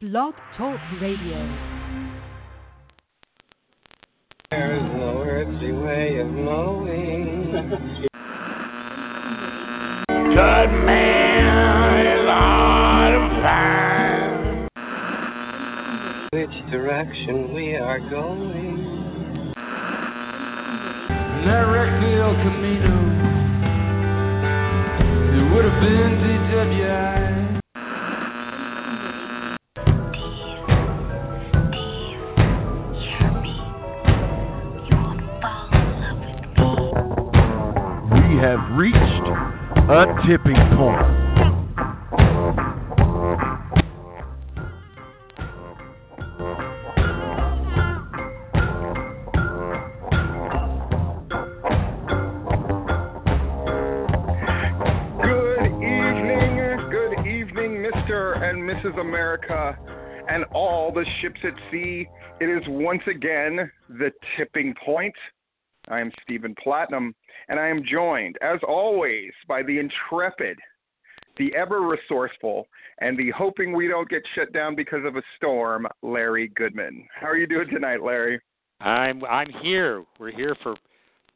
Blog Talk Radio. There's no earthly way of knowing. Good man is hard to find. Which direction we are going. That wrecked the El Camino. It would have been DWI. Tipping point. Good evening, good evening, Mr. and Mrs. America, and all the ships at sea. It is once again the tipping point. I am Stephen Platinum, and I am joined, as always, by the intrepid, the ever resourceful, and the hoping we don't get shut down because of a storm, Larry Goodman. How are you doing tonight, Larry? I'm I'm here. We're here for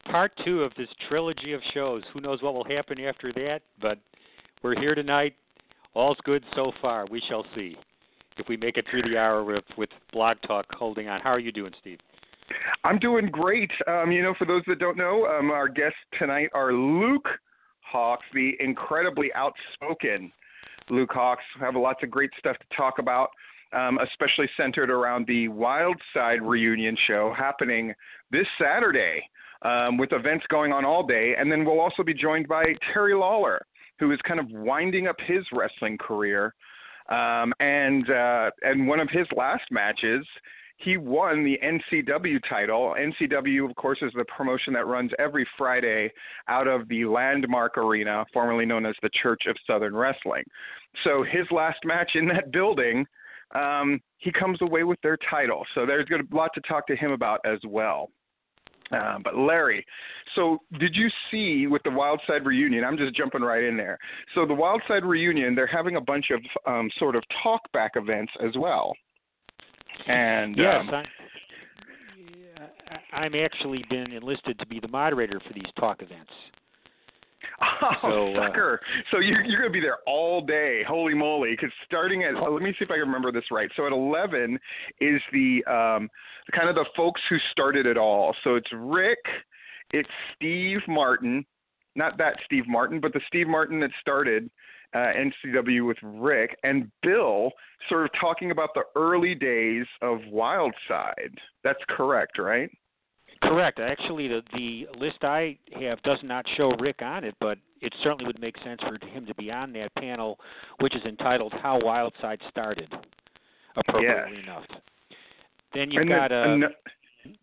part two of this trilogy of shows. Who knows what will happen after that? But we're here tonight. All's good so far. We shall see if we make it through the hour with with Blog Talk holding on. How are you doing, Steve? I'm doing great. Um, you know, for those that don't know, um, our guests tonight are Luke Hawx, the incredibly outspoken Luke Hawx. We Have lots of great stuff to talk about, um, especially centered around the Wild Side reunion show happening this Saturday, um, with events going on all day. And then we'll also be joined by Terry Lawler, who is kind of winding up his wrestling career. Um, and uh, and one of his last matches, he won the NCW title. NCW, of course, is the promotion that runs every Friday out of the Landmark Arena, formerly known as the Church of Southern Wrestling. So his last match in that building, um, he comes away with their title. So there's a lot to talk to him about as well. Uh, but Larry, so did you see with the Wildside reunion? I'm just jumping right in there. So the Wildside reunion, they're having a bunch of um, sort of talk back events as well. And yes, um, I, I'm actually been enlisted to be the moderator for these talk events. Oh, So, uh, sucker! so you're you're gonna be there all day. Holy moly! Because starting at let me see if I can remember this right. So at 11 is the um, kind of the folks who started it all. So it's Rick, it's Steve Martin, not that Steve Martin, but the Steve Martin that started uh, NCW with Rick and Bill, sort of talking about the early days of Wildside. That's correct, right? Correct. Actually, the the list I have does not show Rick on it, but it certainly would make sense for him to be on that panel, which is entitled "How Wildside Started." Appropriately Yes. enough. Then you've and got then, uh,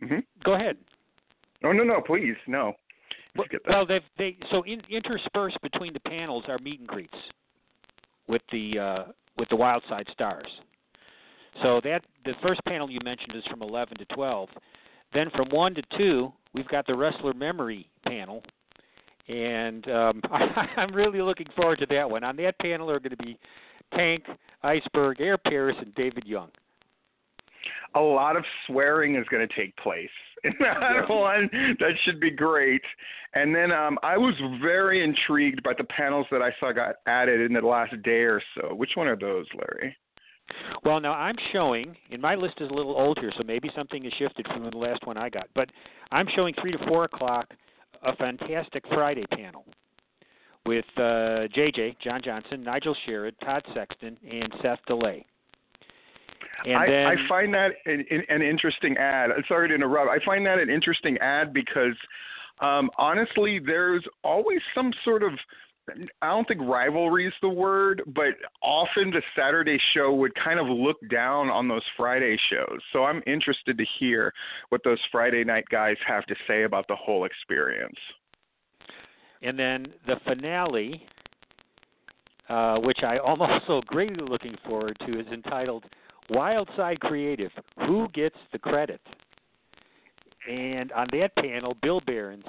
mhm. go ahead. Oh no, no, please, no. Well, Let's get that. well, they they so in, interspersed between the panels are meet and greets with the uh, with the Wildside stars. So that the first panel you mentioned is from 11 to 12. Then from 1 to 2, we've got the wrestler memory panel, and um, I'm really looking forward to that one. On that panel are going to be Tank, Iceberg, Air Paris, and David Young. A lot of swearing is going to take place in that one. That should be great. And then um, I was very intrigued by the panels that I saw got added in the last day or so. Which one are those, Larry? Well, now I'm showing, and my list is a little old here, so maybe something has shifted from the last one I got. But I'm showing three to four o'clock a fantastic Friday panel with uh, JJ John Johnson, Nigel Sherrod, Todd Sexton, and Seth DeLay. And I, then I find that an, an- interesting ad. Sorry to interrupt. I find that an interesting ad because um, honestly, there's always some sort of I don't think rivalry is the word, but often the Saturday show would kind of look down on those Friday shows. So I'm interested to hear what those Friday night guys have to say about the whole experience. and then the finale, uh, which I am also greatly looking forward to, is entitled "Wildside Creative: Who Gets the Credit?" And on that panel, Bill Behrens,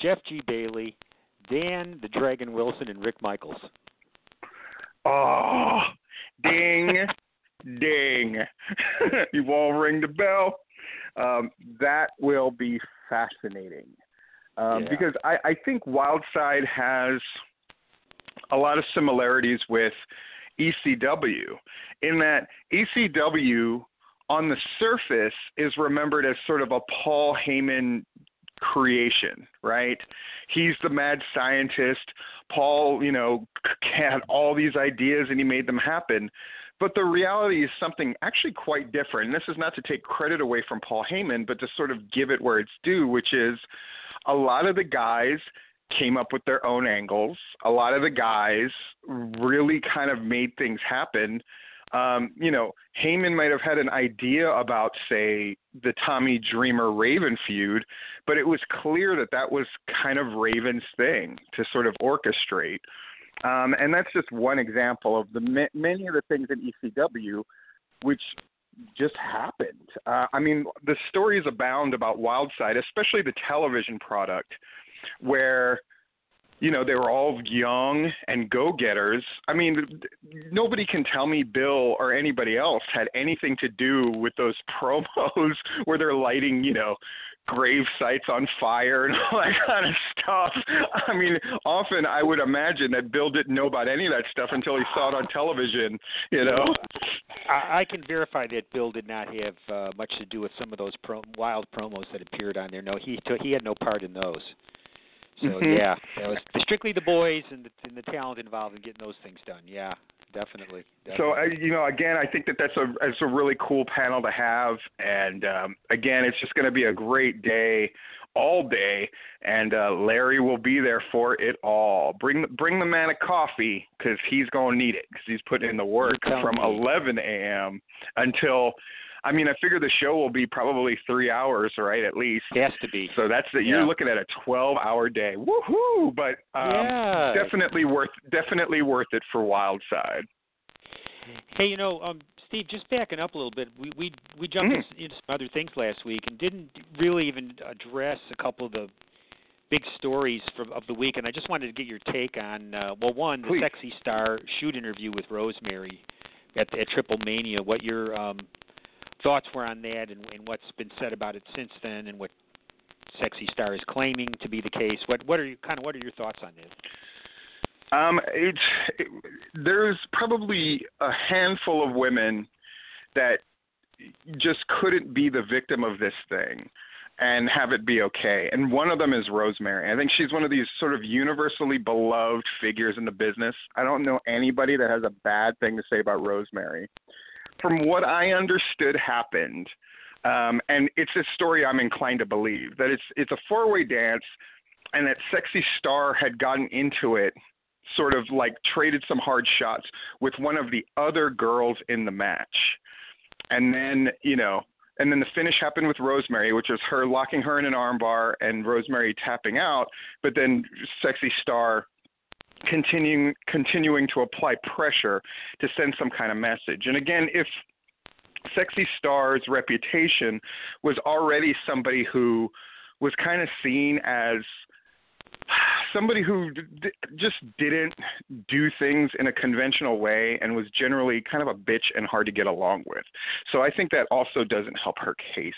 Jeff G. Bailey, Dan the Dragon Wilson, and Rick Michaels. Oh, ding, Ding. You've all ring the bell. Um, that will be fascinating. Um, Yeah. Because I, I think Wildside has a lot of similarities with ECW in that ECW on the surface is remembered as sort of a Paul Heyman creation, right? He's the mad scientist. Paul, you know, had all these ideas and he made them happen. But the reality is something actually quite different. And this is not to take credit away from Paul Heyman, but to sort of give it where it's due, which is a lot of the guys came up with their own angles. A lot of the guys really kind of made things happen. Um, you know, Heyman might have had an idea about, say, the Tommy Dreamer Raven feud, but it was clear that that was kind of Raven's thing to sort of orchestrate. Um, and that's just one example of the ma- many of the things in ECW which just happened. Uh, I mean, the stories abound about Wildside, especially the television product, where you know they were all young and go-getters. I mean, nobody can tell me Bill or anybody else had anything to do with those promos where they're lighting, you know, grave sites on fire and all that kind of stuff. I mean, often I would imagine that Bill didn't know about any of that stuff until he saw it on television, you know. I, I can verify that Bill did not have uh, much to do with some of those pro- wild promos that appeared on there. No, he he had no part in those. So Mhm. yeah, that was strictly the boys and the, and the talent involved in getting those things done. Yeah, definitely. So definitely. uh, you know, again, I think that that's a it's a really cool panel to have, and um, again, it's just going to be a great day, all day, and uh, Larry will be there for it all. Bring bring the man a coffee because he's going to need it because he's putting in the work from 11 a.m. until. I mean, I figure the show will be probably three hours, right, at least. it has to be. So that's the, Yeah. you're looking at a 12-hour day. Woohoo! But um, yeah. definitely worth definitely worth it for Wildside. Hey, you know, um, Steve, just backing up a little bit, we we we jumped Mhm. into some other things last week and didn't really even address a couple of the big stories from of the week, and I just wanted to get your take on uh, well, one, the Please. sexy star shoot interview with Rosemary at at Triple Mania. What your um, thoughts were on that, and, and what's been said about it since then, and what sexy star is claiming to be the case. What what are you kind of what are your thoughts on this? Um, it's it, there's probably a handful of women that just couldn't be the victim of this thing and have it be okay. And one of them is Rosemary. I think she's one of these sort of universally beloved figures in the business. I don't know anybody that has a bad thing to say about Rosemary. From what I understood happened, um, and it's a story I'm inclined to believe that it's it's a four-way dance, and that Sexy Star had gotten into it sort of like traded some hard shots with one of the other girls in the match. And then, you know, and then the finish happened with Rosemary, which was her locking her in an armbar and Rosemary tapping out, but then Sexy Star continuing continuing to apply pressure to send some kind of message. And again, if Sexy Star's reputation was already somebody who was kind of seen as somebody who d- just didn't do things in a conventional way and was generally kind of a bitch and hard to get along with. So I think that also doesn't help her case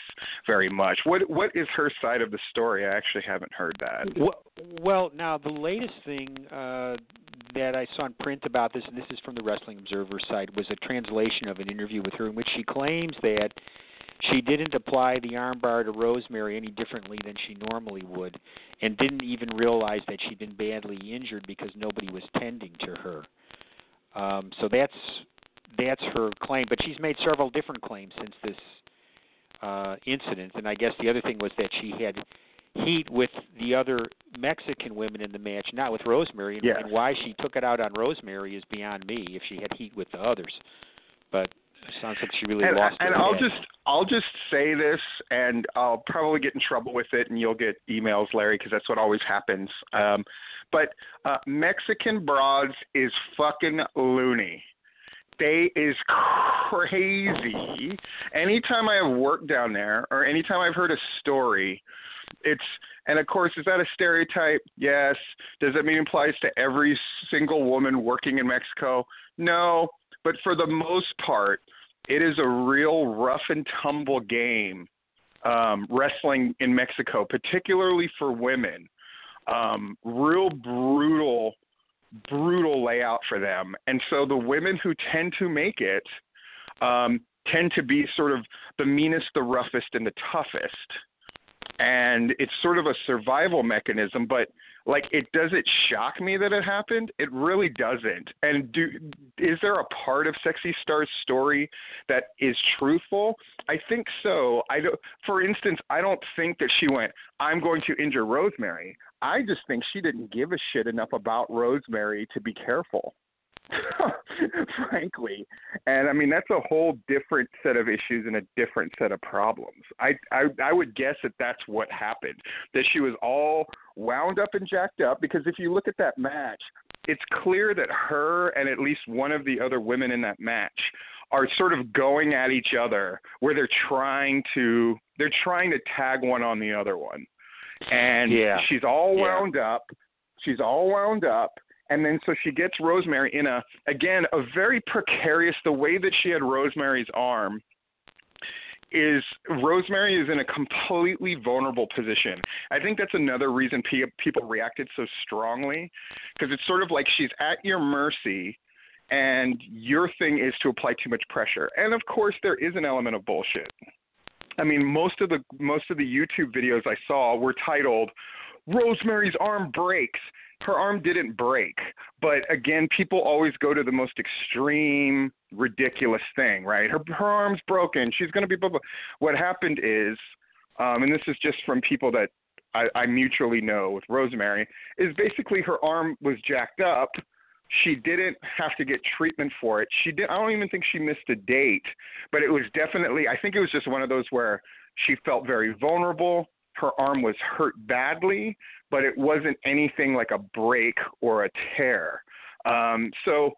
very much. What what is her side of the story? I actually haven't heard that. Well, well, now the latest thing uh, that I saw in print about this, and this is from the Wrestling Observer site, was a translation of an interview with her in which she claims that she didn't apply the armbar to Rosemary any differently than she normally would, and didn't even realize that she'd been badly injured because nobody was tending to her. Um, so that's that's her claim, but she's made several different claims since this uh, incident, and I guess the other thing was that she had heat with the other Mexican women in the match, not with Rosemary. And, Yes. and why she took it out on Rosemary is beyond me. If she had heat with the others, but sounds like she really and, lost. and I'll head. just I'll just say this, and I'll probably get in trouble with it, and you'll get emails, Larry, because that's what always happens. Um, but uh, Mexican broads is fucking loony. They is crazy. Anytime I have worked down there, or anytime I've heard a story, it's and of course, is that a stereotype? Yes. Does that mean it applies to every single woman working in Mexico? No. But for the most part, it is a real rough and tumble game um, wrestling in Mexico, particularly for women. Um, real brutal, brutal layout for them. And so the women who tend to make it um, tend to be sort of the meanest, the roughest, and the toughest. And it's sort of a survival mechanism, but like it does it shock me that it happened. It really doesn't. And do is there a part of sexy star's story that is truthful? I think so. I don't for instance i don't think that she went i'm going to injure rosemary. I just think she didn't give a shit enough about rosemary to be careful frankly. And I mean that's a whole different set of issues and a different set of problems. I, I I would guess that that's what happened. That she was all wound up and jacked up because if you look at that match, it's clear that her and at least one of the other women in that match are sort of going at each other where they're trying to they're trying to tag one on the other one. And Yeah. she's all Yeah. wound up. She's all wound up and then so she gets Rosemary in a again a very precarious the way that she had Rosemary's arm is Rosemary is in a completely vulnerable position. I think that's another reason pe- people reacted so strongly because it's sort of like she's at your mercy and your thing is to apply too much pressure. And of course there is an element of bullshit. I mean most of the most of the YouTube videos I saw were titled Rosemary's arm breaks her arm didn't break. But again, people always go to the most extreme, ridiculous thing, right? Her her arm's broken. She's going to be blah, blah. What happened is, um, and this is just from people that I, I mutually know with Rosemary, is basically her arm was jacked up. She didn't have to get treatment for it. She did. I don't even think she missed a date, but it was definitely. I think it was just one of those where she felt very vulnerable. Her arm was hurt badly, but it wasn't anything like a break or a tear. Um, so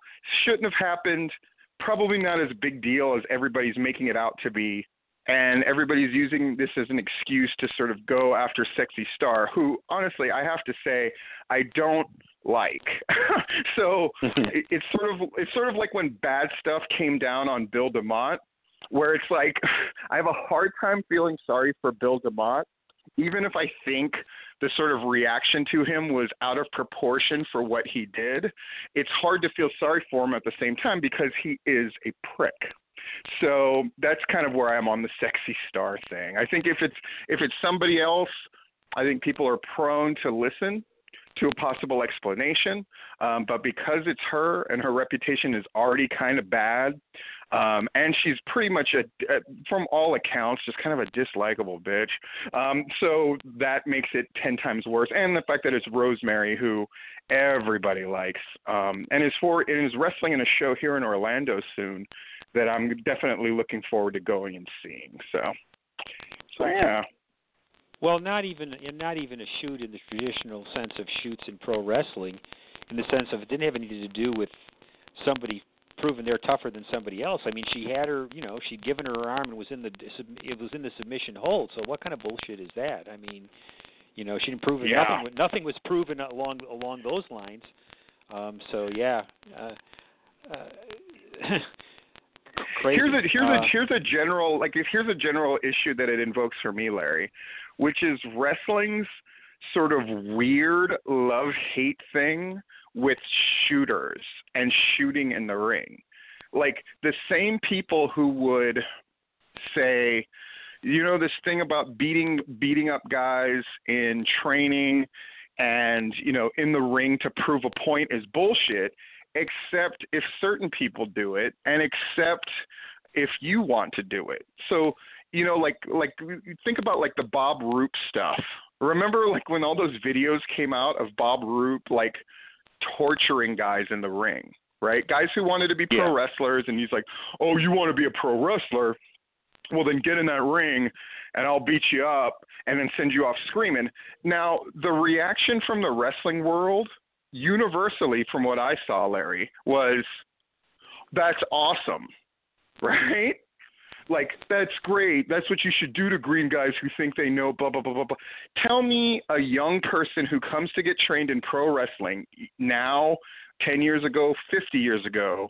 shouldn't have happened. Probably not as big deal as everybody's making it out to be. And everybody's using this as an excuse to sort of go after Sexy Star, who honestly I have to say I don't like. so it, it's sort of it's sort of like when bad stuff came down on Bill DeMott, where it's like I have a hard time feeling sorry for Bill DeMott, even if I think the sort of reaction to him was out of proportion for what he did, it's hard to feel sorry for him at the same time because he is a prick. So that's kind of where I'm on the sexy star thing. I think if it's if it's somebody else, I think people are prone to listen to a possible explanation. Um, but because it's her and her reputation is already kind of bad, um, and she's pretty much a, a, from all accounts, just kind of a dislikable bitch. Um, so that makes it ten times worse. And the fact that it's Rosemary, who everybody likes, um, and is for and is wrestling in a show here in Orlando soon, that I'm definitely looking forward to going and seeing. So, so yeah. Well, not even and not even a shoot in the traditional sense of shoots in pro wrestling, in the sense of it didn't have anything to do with somebody proving they're tougher than somebody else. I mean, she had her, you know, she'd given her her arm and was in the it was in the submission hold. So what kind of bullshit is that? I mean, you know, she didn't prove. Yeah. Nothing, nothing was proven along along those lines. Um, so yeah. Uh, uh, crazy. Here's a here's Uh, a here's a general like here's a general issue that it invokes for me, Larry, which is wrestling's sort of weird love hate thing with shooters and shooting in the ring. Like the same people who would say, you know, this thing about beating beating up guys in training and you know in the ring to prove a point is bullshit except if certain people do it and except if you want to do it. So, you know, like like think about like the Bob Roop stuff. Remember like when all those videos came out of Bob Roop like torturing guys in the ring, right? Guys who wanted to be pro Yeah. wrestlers and he's like, "Oh, you want to be a pro wrestler? Well, then get in that ring and I'll beat you up and then send you off screaming." Now, the reaction from the wrestling world universally from what I saw, Larry, was that's awesome, right? Like that's great. That's what you should do to green guys who think they know blah blah blah blah blah. Tell me a young person who comes to get trained in pro wrestling now 10 years ago, 50 years ago,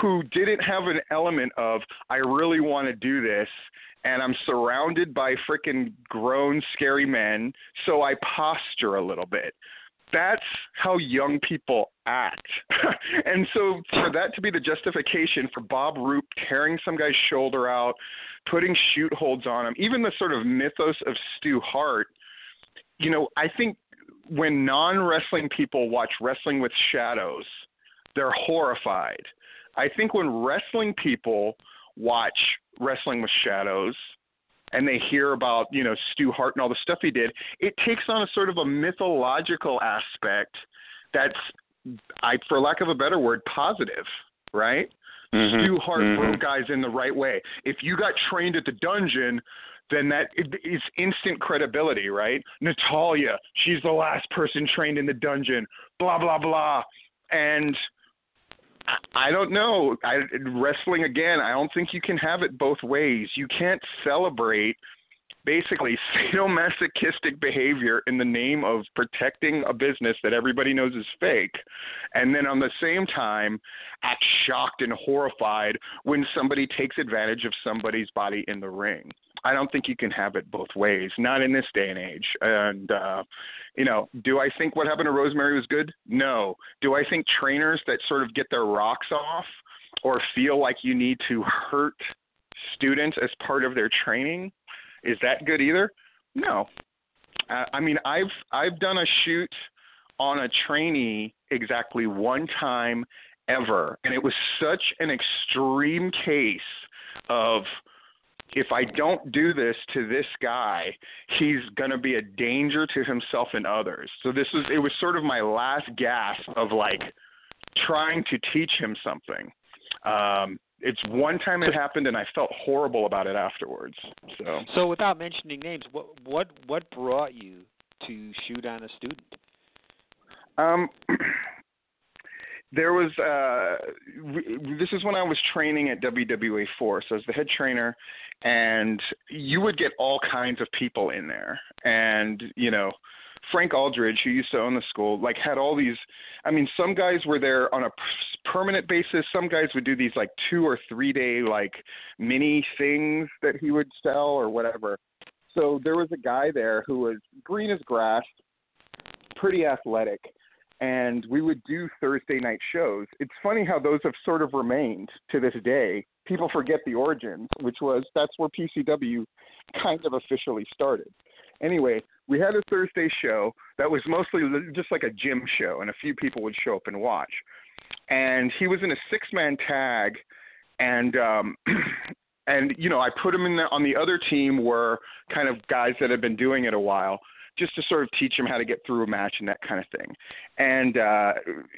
who didn't have an element of, I really want to do this, and I'm surrounded by freaking grown, scary men, so I posture a little bit. That's how young people act. and so for that to be the justification for Bob Roop tearing some guy's shoulder out, putting shoot holds on him, even the sort of mythos of Stu Hart, you know, I think when non wrestling people watch Wrestling with Shadows, they're horrified. I think when wrestling people watch Wrestling with Shadows and they hear about, you know, Stu Hart and all the stuff he did, it takes on a sort of a mythological aspect that's I for lack of a better word, positive, right? Mhm. Stu Hart Mhm. broke guys in the right way. If you got trained at the dungeon, then that is instant credibility, right? Natalya, she's the last person trained in the dungeon, blah blah blah. And I- don't know. I, wrestling again. I don't think you can have it both ways. You can't celebrate basically sadomasochistic behavior in the name of protecting a business that everybody knows is fake, and then on the same time act shocked and horrified when somebody takes advantage of somebody's body in the ring. I don't think you can have it both ways, not in this day and age. And uh, you know, do I think what happened to Rosemary was good? No. Do I think trainers that sort of get their rocks off or feel like you need to hurt students as part of their training is that good either? No. Uh, I mean, I've I've done a shoot on a trainee exactly one time ever, and it was such an extreme case of if I don't do this to this guy, he's going to be a danger to himself and others. So this was it was sort of my last gasp of like trying to teach him something. Um, it's one time it happened, and I felt horrible about it afterwards. So So without mentioning names, what what what brought you to shoot on a student? Um, there was uh, w- this is when I was training at WWA I was the head trainer, and you would get all kinds of people in there, and you know. Frank Aldridge, who used to own the school, like had all these. I mean, some guys were there on a permanent basis. Some guys would do these like two or three day like mini things that he would sell or whatever. So there was a guy there who was green as grass, pretty athletic, and we would do Thursday night shows. It's funny how those have sort of remained to this day. People forget the origins, which was that's where PCW kind of officially started. Anyway, we had a Thursday show that was mostly just like a gym show, and a few people would show up and watch. And he was in a six-man tag, and um, and you know I put him in the, on the other team were kind of guys that had been doing it a while just to sort of teach him how to get through a match and that kind of thing. And uh,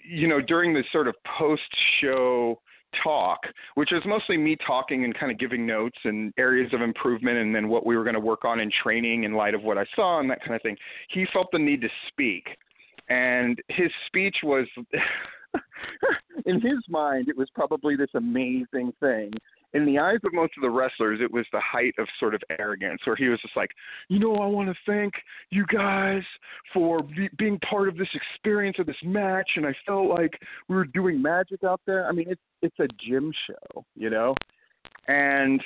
you know, during the sort of post-show talk, which was mostly me talking and kind of giving notes and areas of improvement, and then what we were going to work on in training in light of what I saw and that kind of thing. He felt the need to speak, and his speech was. in his mind, it was probably this amazing thing in the eyes of most of the wrestlers, it was the height of sort of arrogance, where he was just like, you know, I want to thank you guys for be- being part of this experience of this match, and I felt like we were doing magic out there. I mean, it's it's a gym show, you know, and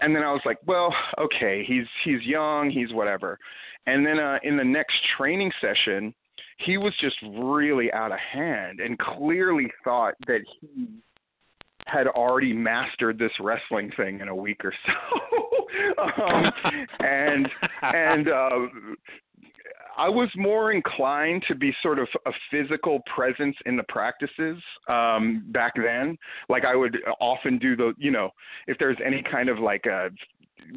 and then I was like, well, okay, he's he's young, he's whatever, and then uh, in the next training session, he was just really out of hand and clearly thought that he had already mastered this wrestling thing in a week or so. um, and and uh, I was more inclined to be sort of a physical presence in the practices um, back then. Like I would often do the, you know, if there's any kind of like a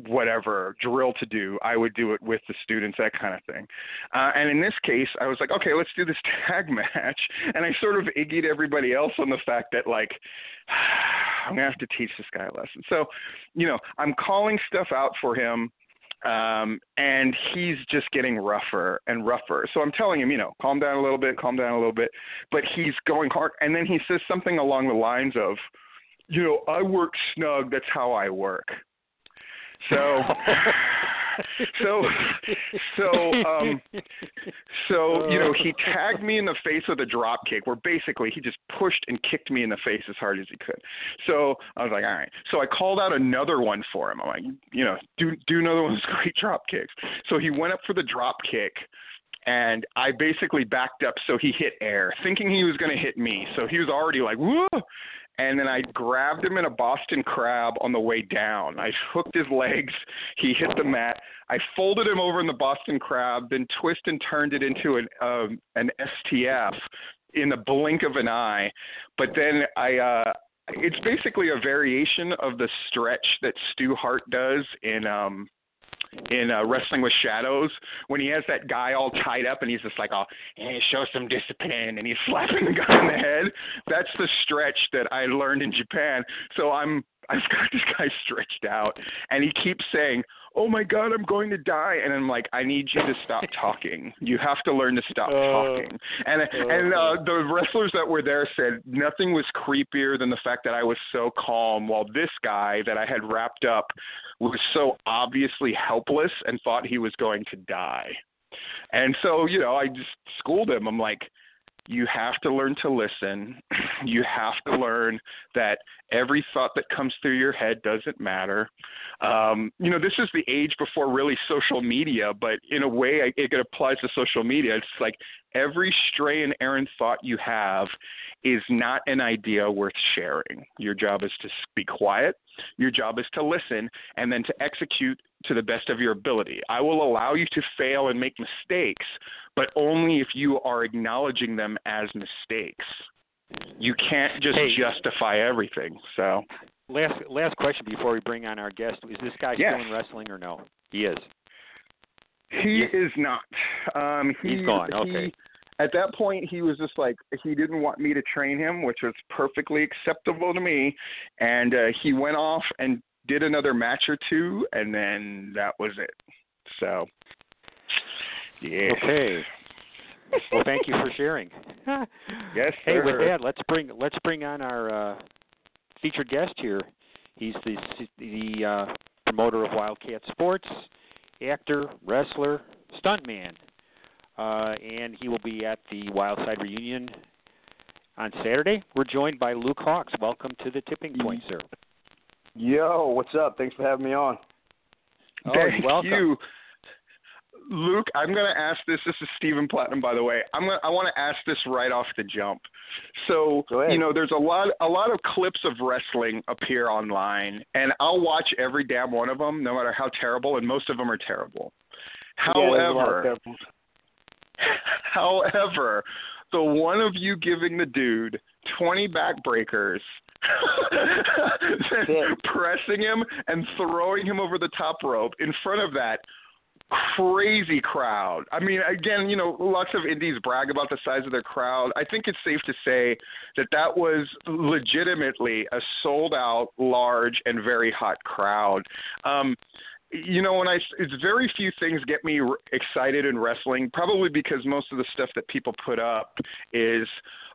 whatever drill to do, I would do it with the students, that kind of thing. Uh, and in this case, I was like, okay, let's do this tag match. And I sort of iggyed everybody else on the fact that like, I'm gonna have to teach this guy a lesson. So, you know, I'm calling stuff out for him. Um, and he's just getting rougher and rougher. So I'm telling him, you know, calm down a little bit, calm down a little bit. But he's going hard. And then he says something along the lines of, you know, I work snug. That's how I work. So so so um so you know he tagged me in the face with a drop kick where basically he just pushed and kicked me in the face as hard as he could so i was like all right so i called out another one for him i'm like you know do do another one of those great drop kicks so he went up for the drop kick and I basically backed up so he hit air, thinking he was going to hit me. So he was already like, whoa. And then I grabbed him in a Boston crab on the way down. I hooked his legs. He hit the mat. I folded him over in the Boston crab, then twist and turned it into an um, an STF in the blink of an eye. But then I uh, it's basically a variation of the stretch that Stu Hart does in um in uh, Wrestling with Shadows when he has that guy all tied up and he's just like, oh, hey, show some discipline, and he's slapping the guy in the head. That's the stretch that I learned in Japan. So I'm I've got this guy stretched out, and he keeps saying, "Oh my God, I'm going to die," and I'm like, "I need you to stop talking. You have to learn to stop uh, talking." And uh, and uh, uh, the wrestlers that were there said nothing was creepier than the fact that I was so calm while this guy that I had wrapped up was so obviously helpless and thought he was going to die. And so, you know, I just schooled him. I'm like, you have to learn to listen. You have to learn that every thought that comes through your head doesn't matter. Um, you know, this is the age before really social media, but in a way, it applies to social media. It's like every stray and errant thought you have is not an idea worth sharing. Your job is to be quiet. Your job is to listen and then to execute to the best of your ability. I will allow you to fail and make mistakes, but only if you are acknowledging them as mistakes. You can't just Hey. justify everything. So, Last last question before we bring on our guest: Is this guy Yes. still in wrestling or no? He is. He is not. Um, he, He's gone, he- okay. at that point, he was just like he didn't want me to train him, which was perfectly acceptable to me. And uh, he went off and did another match or two, and then that was it. So, yeah. Okay. well, thank you for sharing. Yes, Hey, with that, let's bring let's bring on our uh, featured guest here. He's the the uh, promoter of Wildkat Sports, actor, wrestler, stuntman, uh, and he will be at the Wildside reunion on Saturday. We're joined by Luke Hawx. Welcome to the tipping point, sir. Yo, what's up? Thanks for having me on. Oh, Thank welcome. you. Luke, I'm going to ask this. This is Stephen Platinum, by the way. I'm to I want to ask this right off the jump. So, you know, there's a lot, a lot of clips of wrestling appear online, and I'll watch every damn one of them, no matter how terrible, and most of them are terrible. Yeah, a lot of However, terrible- However, the one of you giving the dude 20 backbreakers, Yeah. pressing him and throwing him over the top rope in front of that crazy crowd. I mean, again, you know, lots of indies brag about the size of their crowd. I think it's safe to say that that was legitimately a sold out, large, and very hot crowd. Um, you know, when I it's very few things get me r- excited in wrestling. Probably because most of the stuff that people put up is,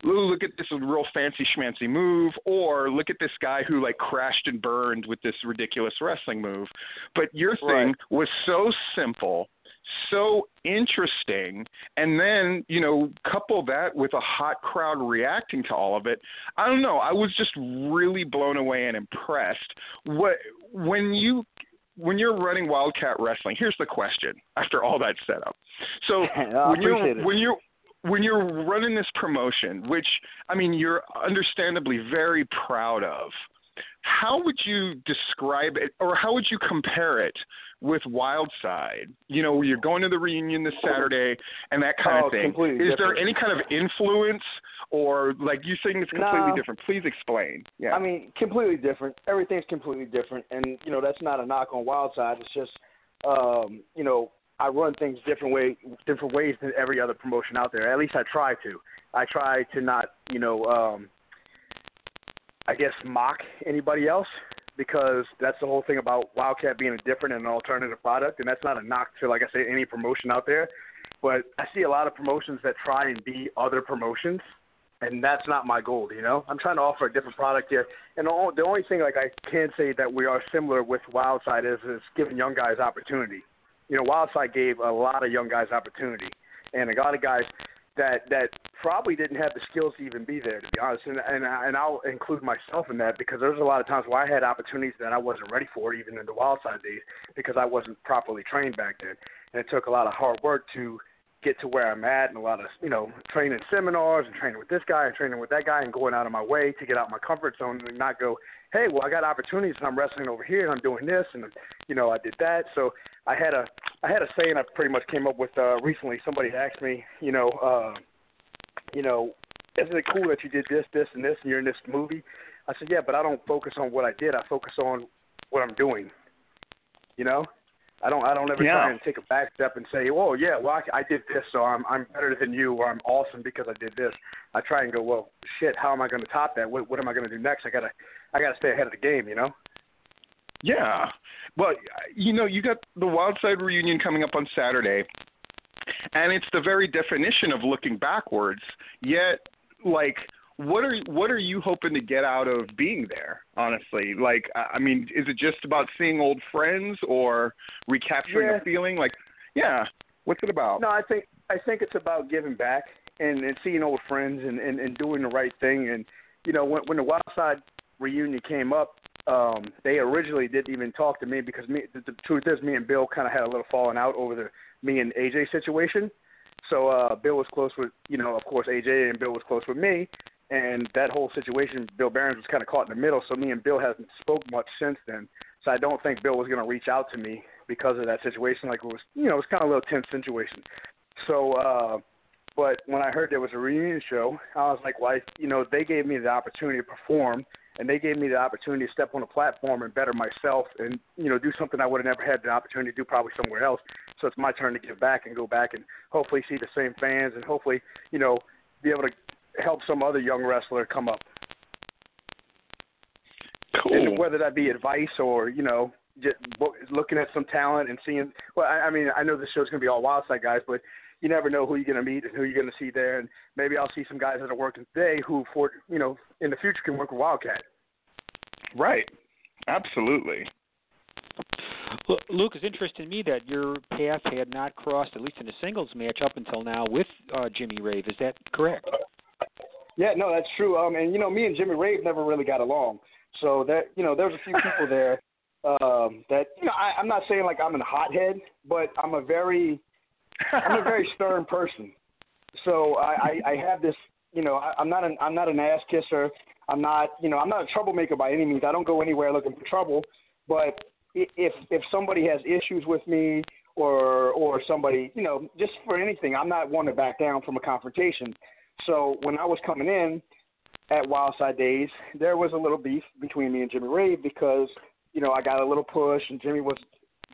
"Ooh, look at this real fancy schmancy move," or "Look at this guy who like crashed and burned with this ridiculous wrestling move." But your thing Right. was so simple, so interesting, and then you know, couple that with a hot crowd reacting to all of it. I don't know. I was just really blown away and impressed. What when you when you're running Wildkat Wrestling, here's the question after all that setup. So when you're when you're when you're running this promotion, which I mean you're understandably very proud of, how would you describe it or how would you compare it with Wildside? You know, you're going to the reunion this Saturday and that kind Oh, of thing. completely Is there any kind of influence or like you saying it's completely No. different? Please explain. Yeah. I mean, completely different. Everything's completely different, and you know that's not a knock on Wildside. It's just, um, you know, I run things different way, different ways than every other promotion out there. At least I try to. I try to not, you know, um, I guess mock anybody else because that's the whole thing about Wildkat being a different and an alternative product, and that's not a knock to, like I say, any promotion out there. But I see a lot of promotions that try and be other promotions, and that's not my goal. You know, I'm trying to offer a different product here, and the only, the only thing like I can say that we are similar with Wildside is is giving young guys opportunity. you know, Wildside gave a lot of young guys opportunity, and a lot of guys that that probably didn't have the skills to even be there, to be honest. And and I, and I'll include myself in that because there was a lot of times where I had opportunities that I wasn't ready for, even in the Wildside days, because I wasn't properly trained back then, and it took a lot of hard work to get to where I'm at and a lot of, you know, training seminars and training with this guy and training with that guy and going out of my way to get out of my comfort zone and not go, hey, well, I got opportunities and I'm wrestling over here and I'm doing this and, you know, I did that. So I had a, I had a saying I pretty much came up with uh, recently. Somebody asked me, you know, uh, you know, isn't it cool that you did this, this, and this, and you're in this movie? I said, yeah, but I don't focus on what I did. I focus on what I'm doing. You know, I don't I don't ever Yeah. try and take a back step and say, oh yeah, well I, I did this, so I'm I'm better than you, or I'm awesome because I did this. I try and go, well, shit, how am I going to top that? What what am I going to do next? I gotta I gotta stay ahead of the game, you know. Yeah. Well, you know, you got the Wildside reunion coming up on Saturday, and it's the very definition of looking backwards. Yet, like, what are what are you hoping to get out of being there? Honestly, like, I I mean, is it just about seeing old friends or recapturing Yeah. a feeling? Like, yeah, what's it about? No, I think I think it's about giving back and, and seeing old friends and, and, and doing the right thing. And you know, when when the Wild Side reunion came up, um, they originally didn't even talk to me because me. The, the truth is, me and Bill kind of had a little falling out over the me and AJ situation. So uh, Bill was close with you know, of course, AJ, and Bill was close with me. And that whole situation, Bill Behrens was kind of caught in the middle. So me and Bill hasn't spoke much since then. So I don't think Bill was going to reach out to me because of that situation. Like it was, you know, it was kind of a little tense situation. So, uh, but when I heard there was a reunion show, I was like, well, you know, they gave me the opportunity to perform, and they gave me the opportunity to step on a platform and better myself, and you know, do something I would have never had the opportunity to do probably somewhere else. So it's my turn to give back and go back and hopefully see the same fans, and hopefully, you know, be able to help some other young wrestler come up. cool. And whether that be advice or you know just looking at some talent and seeing. Well, I, I mean, I know this show's going to be all Wildside guys, but you never know who you're going to meet and who you're going to see there. And maybe I'll see some guys that are working today who, for you know, in the future can work with Wildkat. Right. Absolutely. Lu- Luke, it's interesting to me that your path had not crossed, at least in a singles match, up until now with uh, Jimmy Rave. Is that correct? Yeah, no, that's true. Um, and you know, me and Jimmy Rave never really got along. So that you know, there's a few people there um, that you know, I, I'm not saying like I'm a hothead, but I'm a very I'm a very stern person. So I, I, I have this, you know, I, I'm not an I'm not an ass kisser. I'm not, you know, I'm not a troublemaker by any means. I don't go anywhere looking for trouble. But if if somebody has issues with me or or somebody, you know, just for anything, I'm not one to back down from a confrontation. So when I was coming in at Wildside Days, there was a little beef between me and Jimmy Rave because you know I got a little push, and Jimmy was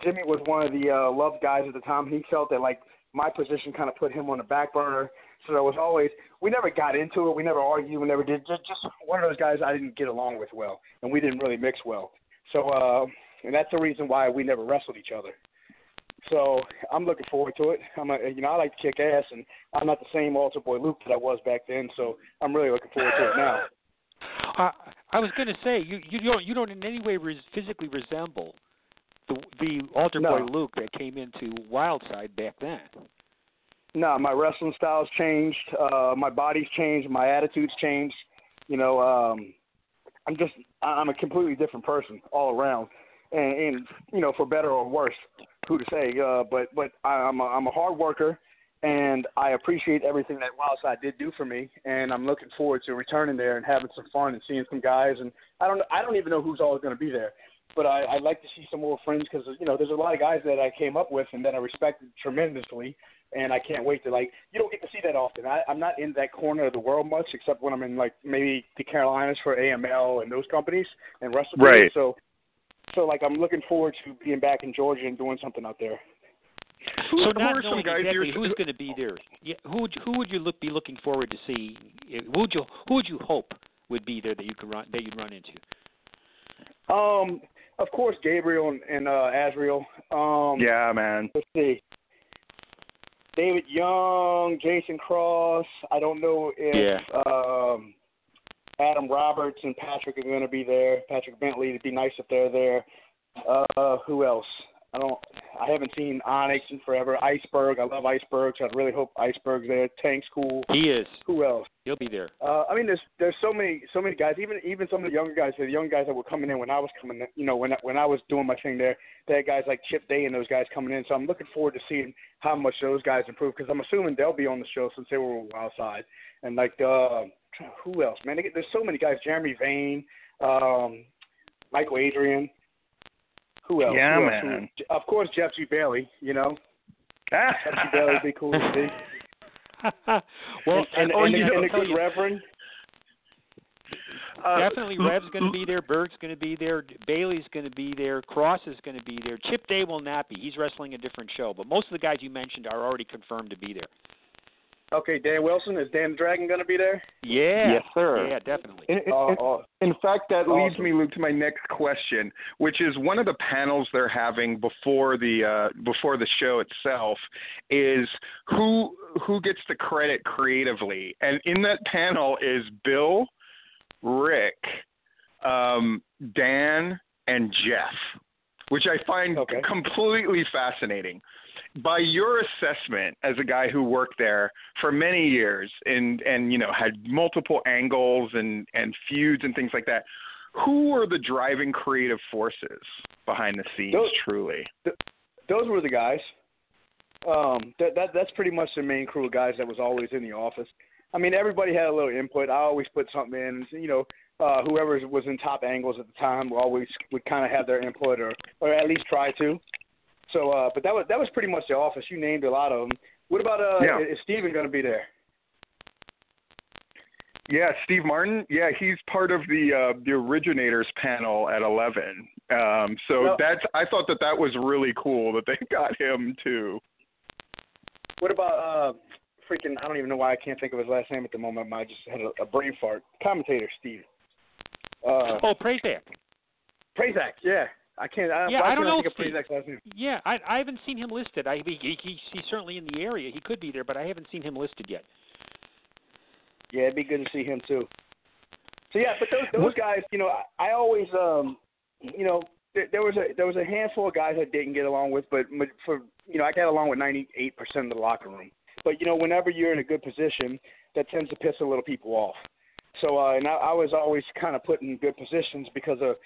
Jimmy was one of the uh, love guys at the time. He felt that like my position kind of put him on the back burner. So there was always we never got into it, we never argued, we never did. Just just one of those guys I didn't get along with well, and we didn't really mix well. So uh, and that's the reason why we never wrestled each other. So I'm looking forward to it. I'm a, you know I like to kick ass, and I'm not the same altar boy Luke that I was back then. So I'm really looking forward to it now. I I was going to say you you don't you don't in any way res- physically resemble the the altar No. boy Luke that came into Wildside back then. No, my wrestling style's changed. Uh, my body's changed. My attitude's changed. You know, um, I'm just I'm a completely different person all around, and, and you know, for better or worse, who to say? Uh, but but I'm a, I'm a hard worker, and I appreciate everything that Wildside did do for me, and I'm looking forward to returning there and having some fun and seeing some guys. And I don't I don't even know who's all going to be there, but I, I'd like to see some more friends because you know there's a lot of guys that I came up with and that I respected tremendously and I can't wait to like. You don't get to see that often. I, I'm not in that corner of the world much, except when I'm in like maybe the Carolinas for AML and those companies and wrestle. Right. So, so like I'm looking forward to being back in Georgia and doing something out there. Who, so who not are some knowing guys exactly you're who's going to be there, yeah, who would you, who would you look, be looking forward to see? Who would you who would you hope would be there that you could run that you'd run into? Um, of course, Gabriel and, and uh, Azriel. Um, Yeah, man. Let's see. David Young, Jason Cross. I don't know if um, Adam Roberts and Patrick are going to be there. Patrick Bentley. It'd be nice if they're there. Uh, who else? I don't. I haven't seen Onyx in forever. Iceberg, I love Iceberg, so I really hope Iceberg's there. Tank's cool. He is. Who else? He'll be there. Uh, I mean, there's there's so many so many guys. Even even some of the younger guys, the young guys that were coming in when I was coming in. You know, when I, when I was doing my thing there, they had guys like Chip Day and those guys coming in. So I'm looking forward to seeing how much those guys improve because I'm assuming they'll be on the show since they were outside. And like uh, who else, man? They get- There's so many guys. Jeremy Vane, um, Michael Adrian. Who else? Yeah, Who else? man. Who- Of course, Jeff G. Bailey. You know. Jeff G. Bailey would be cool to see. well, and, and, oh, and, you the, and the good you, Reverend. Uh, definitely Rev's going to be there. Berg's going to be there. Bailey's going to be there. Cross is going to be there. Chip Day will not be. He's wrestling a different show. But most of the guys you mentioned are already confirmed to be there. Okay, Dan Wilson is Dan Dragon going to be there? Yeah. Yes, sir. Yeah, definitely. In, in- Uh, uh, in fact, that Awesome. leads me, Luke, to my next question, which is one of the panels they're having before the uh, before the show itself is who who gets the credit creatively, and in that panel is Bill, Rick, um, Dan, and Jeff, which I find Okay. completely fascinating. By your assessment as a guy who worked there for many years and and you know had multiple angles and and feuds and things like that, who were the driving creative forces behind the scenes Those- truly? those were the guys. Um, that, that that's pretty much the main crew of guys that was always in the office. I mean, everybody had a little input. I always put something in. You know, uh, whoever was in top angles at the time always would kind of have their input, or or at least try to. So, uh, but that was that was pretty much the office. You named a lot of them. What about uh, Yeah. is Steven going to be there? Yeah, Steve Martin. Yeah, he's part of the uh, the originators panel at Eleven. Um, so Well- that's I thought that that was really cool that they got him too. What about uh, freaking? I don't even know why I can't think of his last name at the moment. I just had a, a brain fart. Commentator Steve. Uh, Oh, Prazak. Prazak, yeah. I can't. I, Yeah, I don't know if of Prazak's last name. Yeah, I I haven't seen him listed. I he, he he's certainly in the area. He could be there, but I haven't seen him listed yet. Yeah, it'd be good to see him too. So yeah, but those those guys, you know, I, I always, um, you know, there, there was a there was a handful of guys I didn't get along with, but for you know, I got along with 98% of the locker room. But you know, whenever you're in a good position, that tends to piss a little people off. So uh, and I, I was always kind of put in good positions because of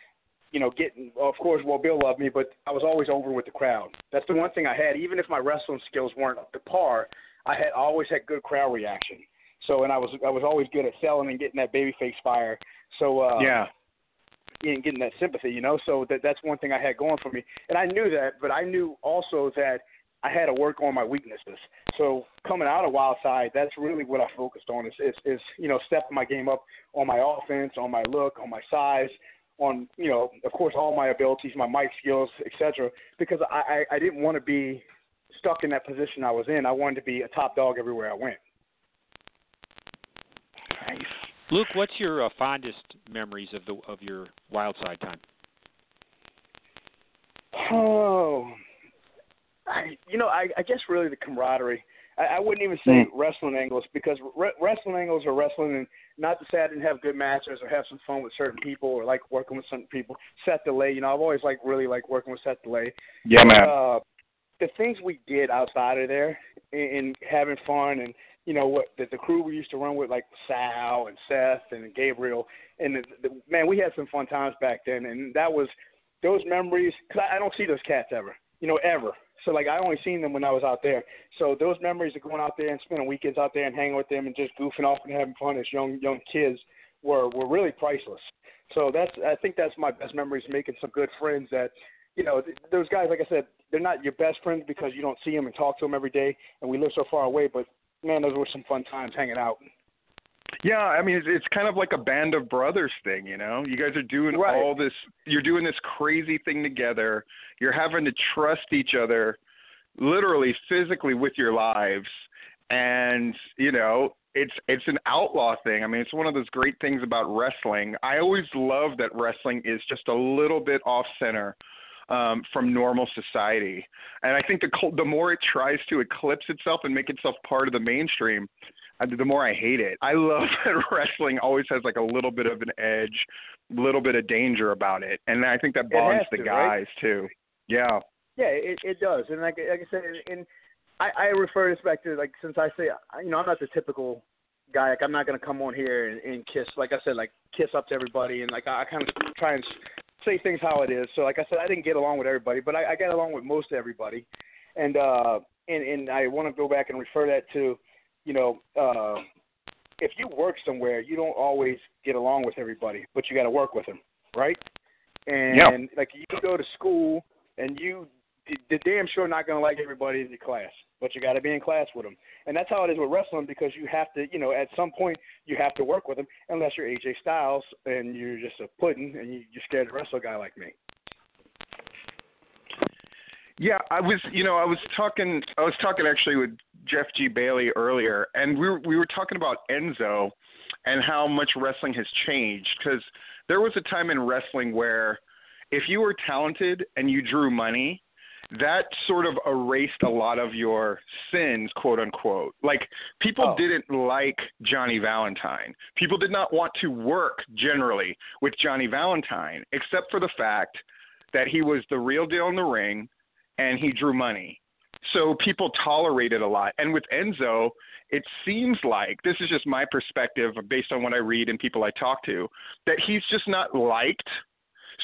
you know, getting, of course, well, Bill loved me, but I was always over with the crowd. That's the one thing I had. Even if my wrestling skills weren't up to par, I had always had good crowd reaction. So, and I was I was always good at selling and getting that babyface fire. So, uh, yeah. and getting that sympathy, you know. So that that's one thing I had going for me, and I knew that, but I knew also that I had to work on my weaknesses. So coming out of Wildside, that's really what I focused on is is, is you know stepping my game up on my offense, on my look, on my size, on you know of course all my abilities, my mic skills, etc. Because I, I I didn't want to be stuck in that position I was in. I wanted to be a top dog everywhere I went. Nice. Luke, what's your uh, fondest memories of the of your Wildside time? Oh, I, you know, I, I guess really the camaraderie. I, I wouldn't even say wrestling angles because re- wrestling angles are wrestling, and not to say I didn't have good matches or have some fun with certain people or like working with certain people. Seth Delay, you know, I've always like really like working with Seth Delay. Yeah, man. Uh, the things we did outside of there and, and having fun and you know what the, the crew we used to run with like Sal and Seth and Gabriel and the, the, man we had some fun times back then and that was those memories because I, I don't see those cats ever you know ever so like I only seen them when I was out there so those memories of going out there and spending weekends out there and hanging with them and just goofing off and having fun as young young kids were were really priceless so that's I think that's my best memories making some good friends that you know, th- those guys, like I said, they're not your best friends because you don't see them and talk to them every day, and we live so far away. But man, those were some fun times hanging out. Yeah, I mean it's, it's kind of like a band of brothers thing, you know. You guys are doing Right. all this you're doing this crazy thing together. You're having to trust each other literally physically with your lives and, you know, it's it's an outlaw thing. I mean, it's one of those great things about wrestling. I always love that wrestling is just a little bit off center um, from normal society. And I think the the more it tries to eclipse itself and make itself part of the mainstream, the more I hate it. I love that wrestling always has like a little bit of an edge, a little bit of danger about it, and I think that bonds the to, right? guys too. Yeah, Yeah, it it does, and like like I said, and, and I I refer this back to like since I say you know I'm not the typical guy. Like I'm not gonna come on here and, and kiss like I said like kiss up to everybody and like I, I kind of try and say things how it is. So like I said, I didn't get along with everybody, but I, I got along with most everybody, and uh and and I want to go back and refer that to you know. uh if you work somewhere, you don't always get along with everybody, but you got to work with them, right? And Yeah. like you go to school and you the damn sure not going to like everybody in your class, but you got to be in class with them. And that's how it is with wrestling because you have to, you know, at some point you have to work with them unless you're AJ Styles and you're just a pudding and you, you're scared to wrestle a guy like me. Yeah, I was, you know, I was talking, I was talking actually with Jeff G. Bailey earlier, and we were, we were talking about Enzo and how much wrestling has changed because there was a time in wrestling where if you were talented and you drew money, that sort of erased a lot of your sins, quote unquote. Like people Oh. didn't like Johnny Valentine. People did not want to work generally with Johnny Valentine, except for the fact that he was the real deal in the ring and he drew money. So people tolerate it a lot. And with Enzo, it seems like this is just my perspective based on what I read and people I talk to, that he's just not liked.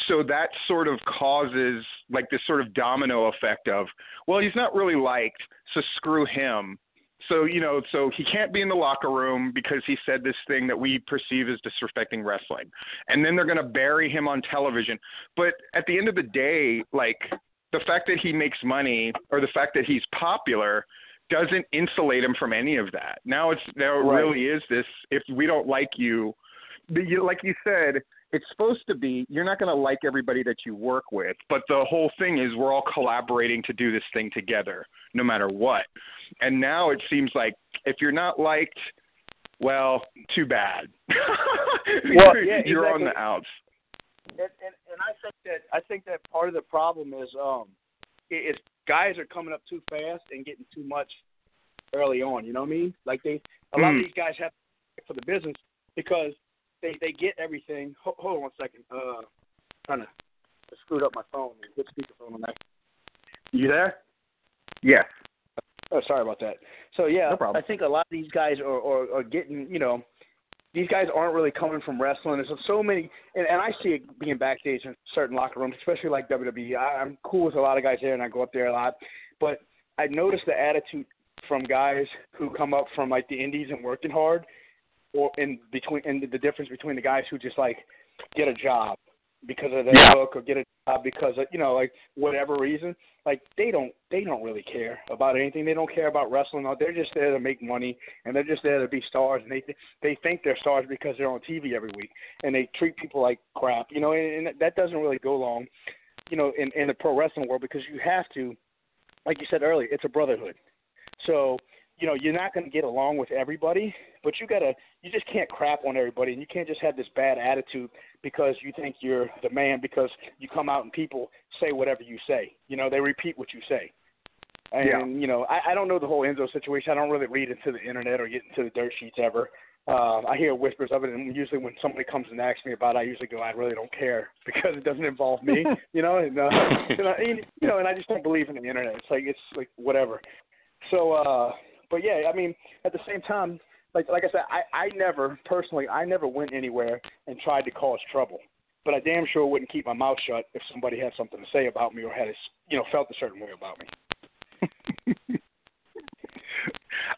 So that sort of causes like this sort of domino effect of, well, he's not really liked, so screw him. So, you know, so he can't be in the locker room because he said this thing that we perceive as disrespecting wrestling. And then they're going to bury him on television. But at the end of the day, like the fact that he makes money or the fact that he's popular doesn't insulate him from any of that. Now it's now it Right. really is this if we don't like you, the- you like you said, it's supposed to be you're not going to like everybody that you work with, but the whole thing is we're all collaborating to do this thing together no matter what. And now it seems like if you're not liked, well, too bad. Well, yeah, you're on the outs. And, and and I think that I think that part of the problem is um is guys are coming up too fast and getting too much early on. You know what I mean? Like they a lot Mm. of these guys have for the business because they they get everything. Hold, hold on one second. Uh, trying to I screwed up my phone. Hit speakerphone on that. You there? Yes. Oh, sorry about that. So yeah, No. I think a lot of these guys are, are are getting you know, these guys aren't really coming from wrestling. There's so many, and, and I see it being backstage in certain locker rooms, especially like WWE. I, I'm cool with a lot of guys there, and I go up there a lot. But I noticed the attitude from guys who come up from like the indies and working hard, or in between, and the difference between the guys who just like get a job because of their Yeah. look or get a job because of you know like whatever reason like they don't they don't really care about anything. They don't care about wrestling. They're just there to make money and they're just there to be stars and they they think they're stars because they're on TV every week and they treat people like crap you know and, and that doesn't really go long you know in in the pro wrestling world because you have to like you said earlier it's a brotherhood. So you know you're not going to get along with everybody but you gotta you just can't crap on everybody and you can't just have this bad attitude because you think you're the man because you come out and people say whatever you say you know they repeat what you say and Yeah. you know I, I don't know the whole enzo situation i don't really read into the internet or get into the dirt sheets ever uh, I hear whispers of it, and usually when somebody comes and asks me about it, I usually go, "I really don't care because it doesn't involve me," you know. And, uh, and I, you know, and I just don't believe in the internet. It's like it's like whatever. So, uh, but yeah, I mean, at the same time, like like I said, I I never personally, I never went anywhere and tried to cause trouble. But I damn sure wouldn't keep my mouth shut if somebody had something to say about me or had, a, you know, felt a certain way about me.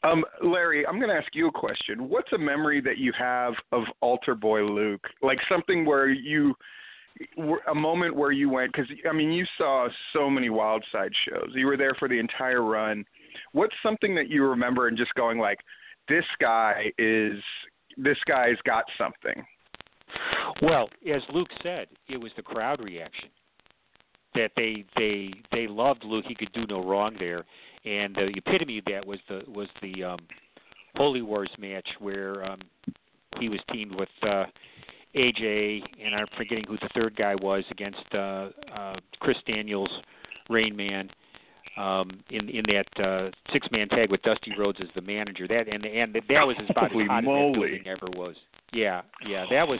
Um, Larry, I'm going to ask you a question. What's a memory that you have of Altar Boy Luke? Like something where you, a moment where you went, because I mean, you saw so many Wild Side shows. You were there for the entire run. What's something that you remember and just going like, this guy is, this guy's got something. Well, as Luke said, it was the crowd reaction that they they they loved Luke. He could do no wrong there, and the epitome of that was the was the um, Holy Wars match where um, he was teamed with uh, AJ, and I'm forgetting who the third guy was against uh, uh, Chris Daniels, Rain Man. Um, in in that uh, six man tag with Dusty Rhodes as the manager, that and and that was about Holy as hot as that moly. building ever was. Yeah, yeah, that was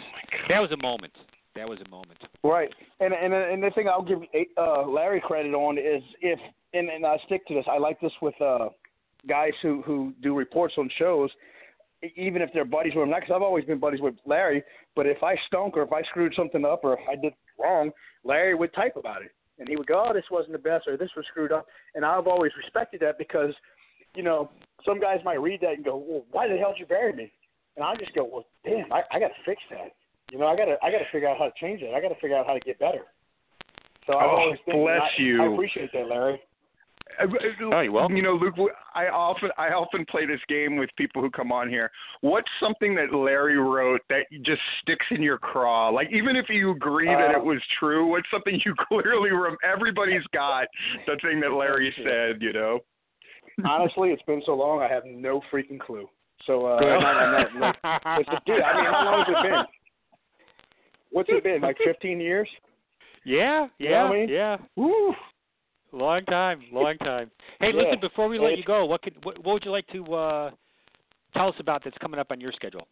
that was a moment. that was a moment. Right, and and and the thing I'll give uh, Larry credit on is if and and I stick to this. I like this with uh, guys who who do reports on shows, even if they're buddies with him. Not because I've always been buddies with Larry, but if I stunk or if I screwed something up or if I did wrong, Larry would type about it and he would go, "Oh, this wasn't the best or this was screwed up." And I've always respected that because, you know, some guys might read that and go, "Well, why the hell did you bury me?" And I just go, "Well, damn, I, I got to fix that." You know, I gotta I gotta figure out how to change it. I gotta figure out how to get better. So I've Oh, always bless I, you. I appreciate that, Larry. Uh, Oh, you're welcome. You know, Luke, I often I often play this game with people who come on here. What's something that Larry wrote that just sticks in your craw? Like even if you agree that Uh, it was true, what's something you clearly rem- everybody's got the thing that Larry said, you know? Honestly, it's been so long, I have no freaking clue. So uh, I'm not, I'm not, like, it's a, dude, I mean, how long has it been? What's it been? Like 15 years? Yeah, You know yeah, what I mean? yeah. Woo! Long time, long time. Hey, Yeah. listen, before we let you go, what could what, what would you like to uh tell us about that's coming up on your schedule?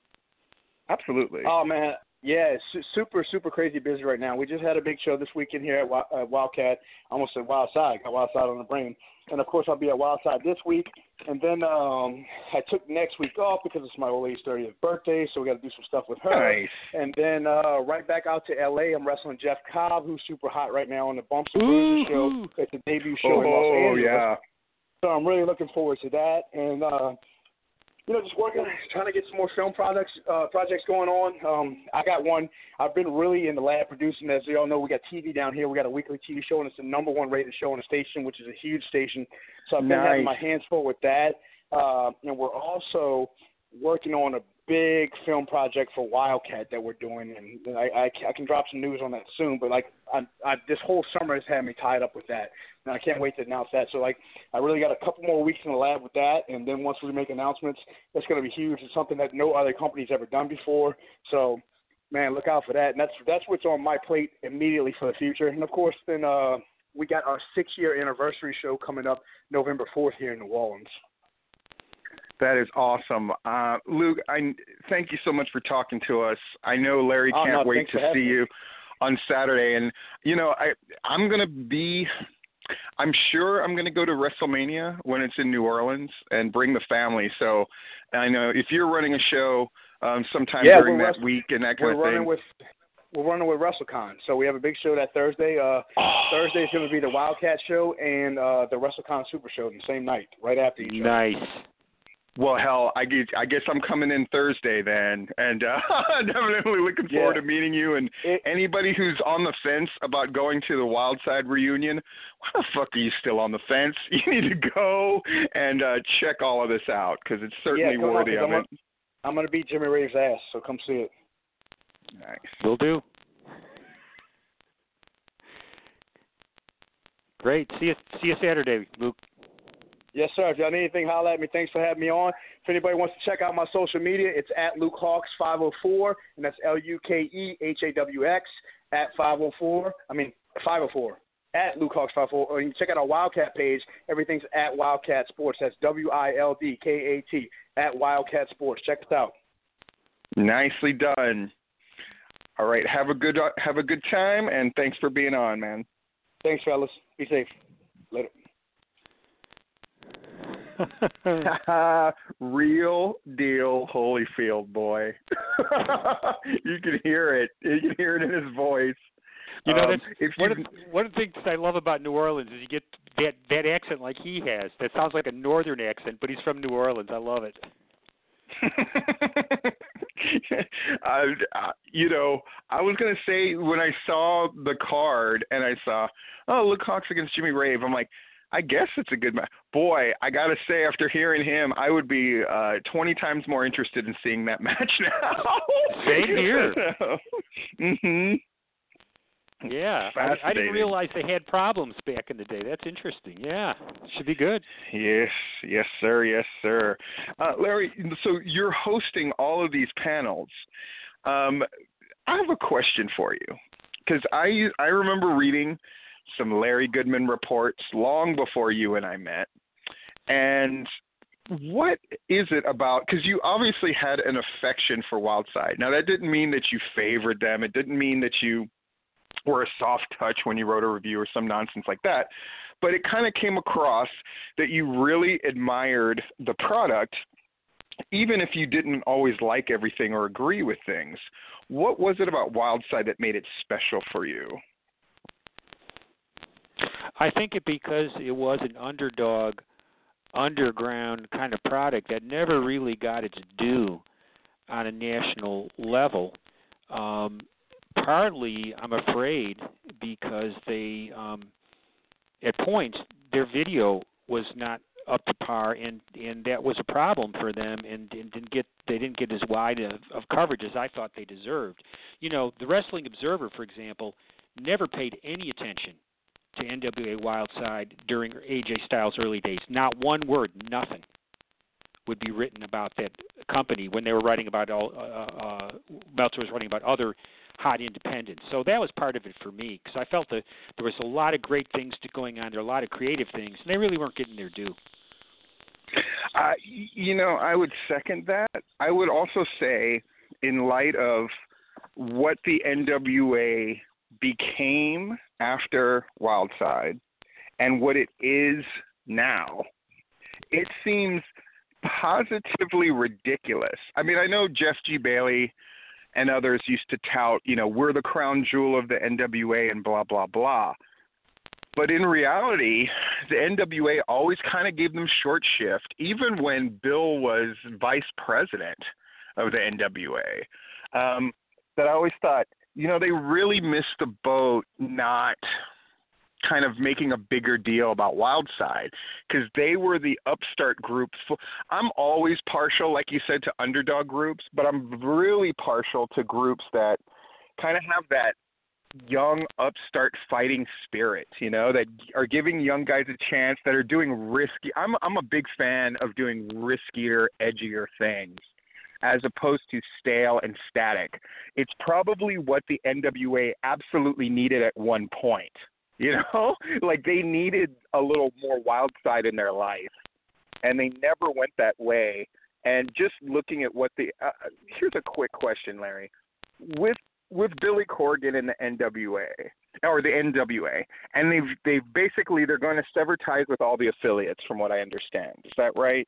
Absolutely. Oh man, yeah, it's super super crazy busy right now. We just had a big show this weekend here at Wi- Wildkat. I almost said Wildside, got Wildside on the brain. And of course, I'll be at Wildside this week. And then um I took next week off because it's my old lady's 30th birthday, so we got to do some stuff with her. nice. And then uh right back out to LA. I'm wrestling Jeff Cobb, who's super hot right now on the Bumps and Bruises show. It's a debut show in Los Oh Angeles. yeah. So I'm really looking forward to that, and uh, you know, just working, trying to get some more film projects uh, projects going on. Um, I got one. I've been really in the lab producing. As you all know, we got TV down here. We got a weekly TV show, and it's the number one rated show on the station, which is a huge station. So I've been having my hands full with that, uh, and we're also working on a big film project for Wildkat that we're doing, and I, I, I can drop some news on that soon. But like, I, I, this whole summer has had me tied up with that, and I can't wait to announce that. So like, I really got a couple more weeks in the lab with that, and then once we make announcements, it's going to be huge. It's something that no other company's ever done before. So, man, look out for that. And that's that's what's on my plate immediately for the future. And of course, then uh, we got our six-year anniversary show coming up November fourth here in New Orleans. That is awesome. Uh, Luke, I thank you so much for talking to us. I know Larry Oh, can't no, wait to see me. you on Saturday. And you know, I I'm gonna be. I'm sure I'm gonna go to WrestleMania when it's in New Orleans and bring the family. So I know if you're running a show um, sometime Yeah, during that rest- week and that kind of running thing. with we're running with WrestleCon, so we have a big show that Thursday. Uh, Thursday is going to be the Wildkat show and uh, the WrestleCon Super Show the same night, right after each other. Nice. Well, hell, I guess, I guess I'm coming in Thursday then, and uh, definitely looking forward Yeah. to meeting you. And It- anybody who's on the fence about going to the Wildside reunion, why the fuck are you still on the fence? You need to go and uh, check all of this out because it's certainly worthy on, worthy 'cause of I'm it. I'm going to beat Jimmy Rave's ass, so come see it. Nice. Will do. Great. See you see you Saturday, Luke. Yes, sir. If y'all need anything, holler at me. Thanks for having me on. If anybody wants to check out my social media, it's at Luke Hawx 504, and that's L U K E H A W X at 504. I mean 504 at Luke Hawx 504. Or you can check out our Wildkat page. Everything's at Wildkat Sports. That's W I L D K A T at Wildkat Sports. Check us out. Nicely done. All right, have a good uh, have a good time, and thanks for being on, man. Thanks, fellas. Be safe. Later. Real deal Holyfield boy. you can hear it. You can hear it in his voice. You know, Um, if one you of the, one of the things I love about New Orleans is you get that that accent like he has. That sounds like a northern accent, but he's from New Orleans. I love it. I, I- you know, I was gonna say when I saw the card and I saw, oh, Luke Hawx against Jimmy Rave, I'm like, I guess it's a good match. Boy, I gotta say, after hearing him, I would be uh 20 times more interested in seeing that match now. Same here. mm-hmm. Yeah, I, I didn't realize they had problems back in the day. That's interesting. Yeah, should be good. Yes, yes, sir, yes, sir. Uh, Larry, so you're hosting all of these panels. Um, I have a question for you because I I remember reading some Larry Goodman reports long before you and I met, and what is it about? Because you obviously had an affection for Wildside. Now that didn't mean that you favored them. It didn't mean that you were a soft touch when you wrote a review or some nonsense like that. But it kind of came across that you really admired the product, even if you didn't always like everything or agree with things. What was it about Wildside that made it special for you? I think it because it was an underdog, underground kind of product that never really got its due on a national level. Um, partly, I'm afraid, because they, um, at points, their video was not up to par, and and that was a problem for them, and, and didn't get they didn't get as wide of, of coverage as I thought they deserved. You know, the Wrestling Observer, for example, never paid any attention to NWA Wildside during AJ Styles' early days. Not one word, nothing would be written about that company when they were writing about all. Uh, uh, Meltzer was writing about other hot independents. So that was part of it for me because I felt that there was a lot of great things going on there, a lot of creative things, and they really weren't getting their due. Uh, you know, I would second that. I would also say, in light of what the NWA became after Wildside and what it is now, it seems positively ridiculous. I mean, I know Jeff G. Bailey and others used to tout, you know, we're the crown jewel of the NWA and blah, blah, blah. But in reality, the NWA always kind of gave them short shift, even when Bill was vice president of the NWA. Um, that I always thought, you know, they really missed the boat not kind of making a bigger deal about Wildside because they were the upstart groups. I'm always partial, like you said, to underdog groups, but I'm really partial to groups that kind of have that young upstart fighting spirit, you know, that are giving young guys a chance that are doing risky I'm I'm a big fan of doing riskier, edgier things as opposed to stale and static. It's probably what the NWA absolutely needed at one point. You know, like they needed a little more wild side in their life, and they never went that way. And just looking at what the uh, here's a quick question, Larry, with with Billy Corgan and the NWA or the NWA, and they've they've basically they're going to sever ties with all the affiliates, from what I understand. Is that right?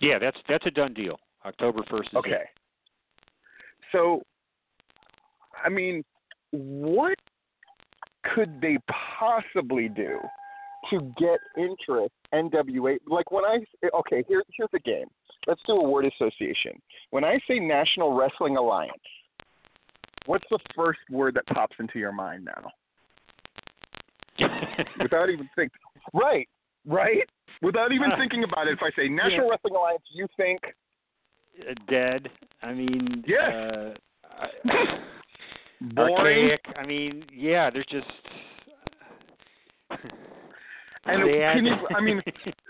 Yeah, that's that's a done deal. October first. Okay. It. So, I mean, what could they possibly do to get interest NWA? Like when I okay, here here's the game. Let's do a word association. When I say National Wrestling Alliance, what's the first word that pops into your mind now? Without even thinking. Right, right. Without even Uh, thinking about it, if I say National yeah. Wrestling Alliance, you think Dead. I mean. yeah. Uh, boring. archaic. I mean, yeah. There's just. And can you, I mean,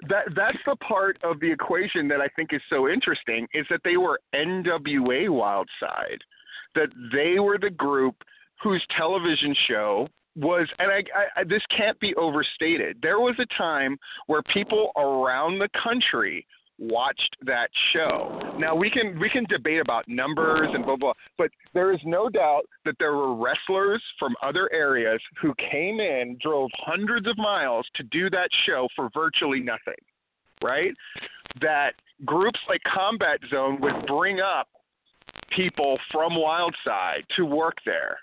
that that's the part of the equation that I think is so interesting is that they were NWA Wildside, that they were the group whose television show was, and I, I this can't be overstated. There was a time where people around the country watched that show. Now we can we can debate about numbers and blah blah, but there is no doubt that there were wrestlers from other areas who came in, drove hundreds of miles to do that show for virtually nothing. Right? That groups like Combat Zone would bring up people from Wildside to work there.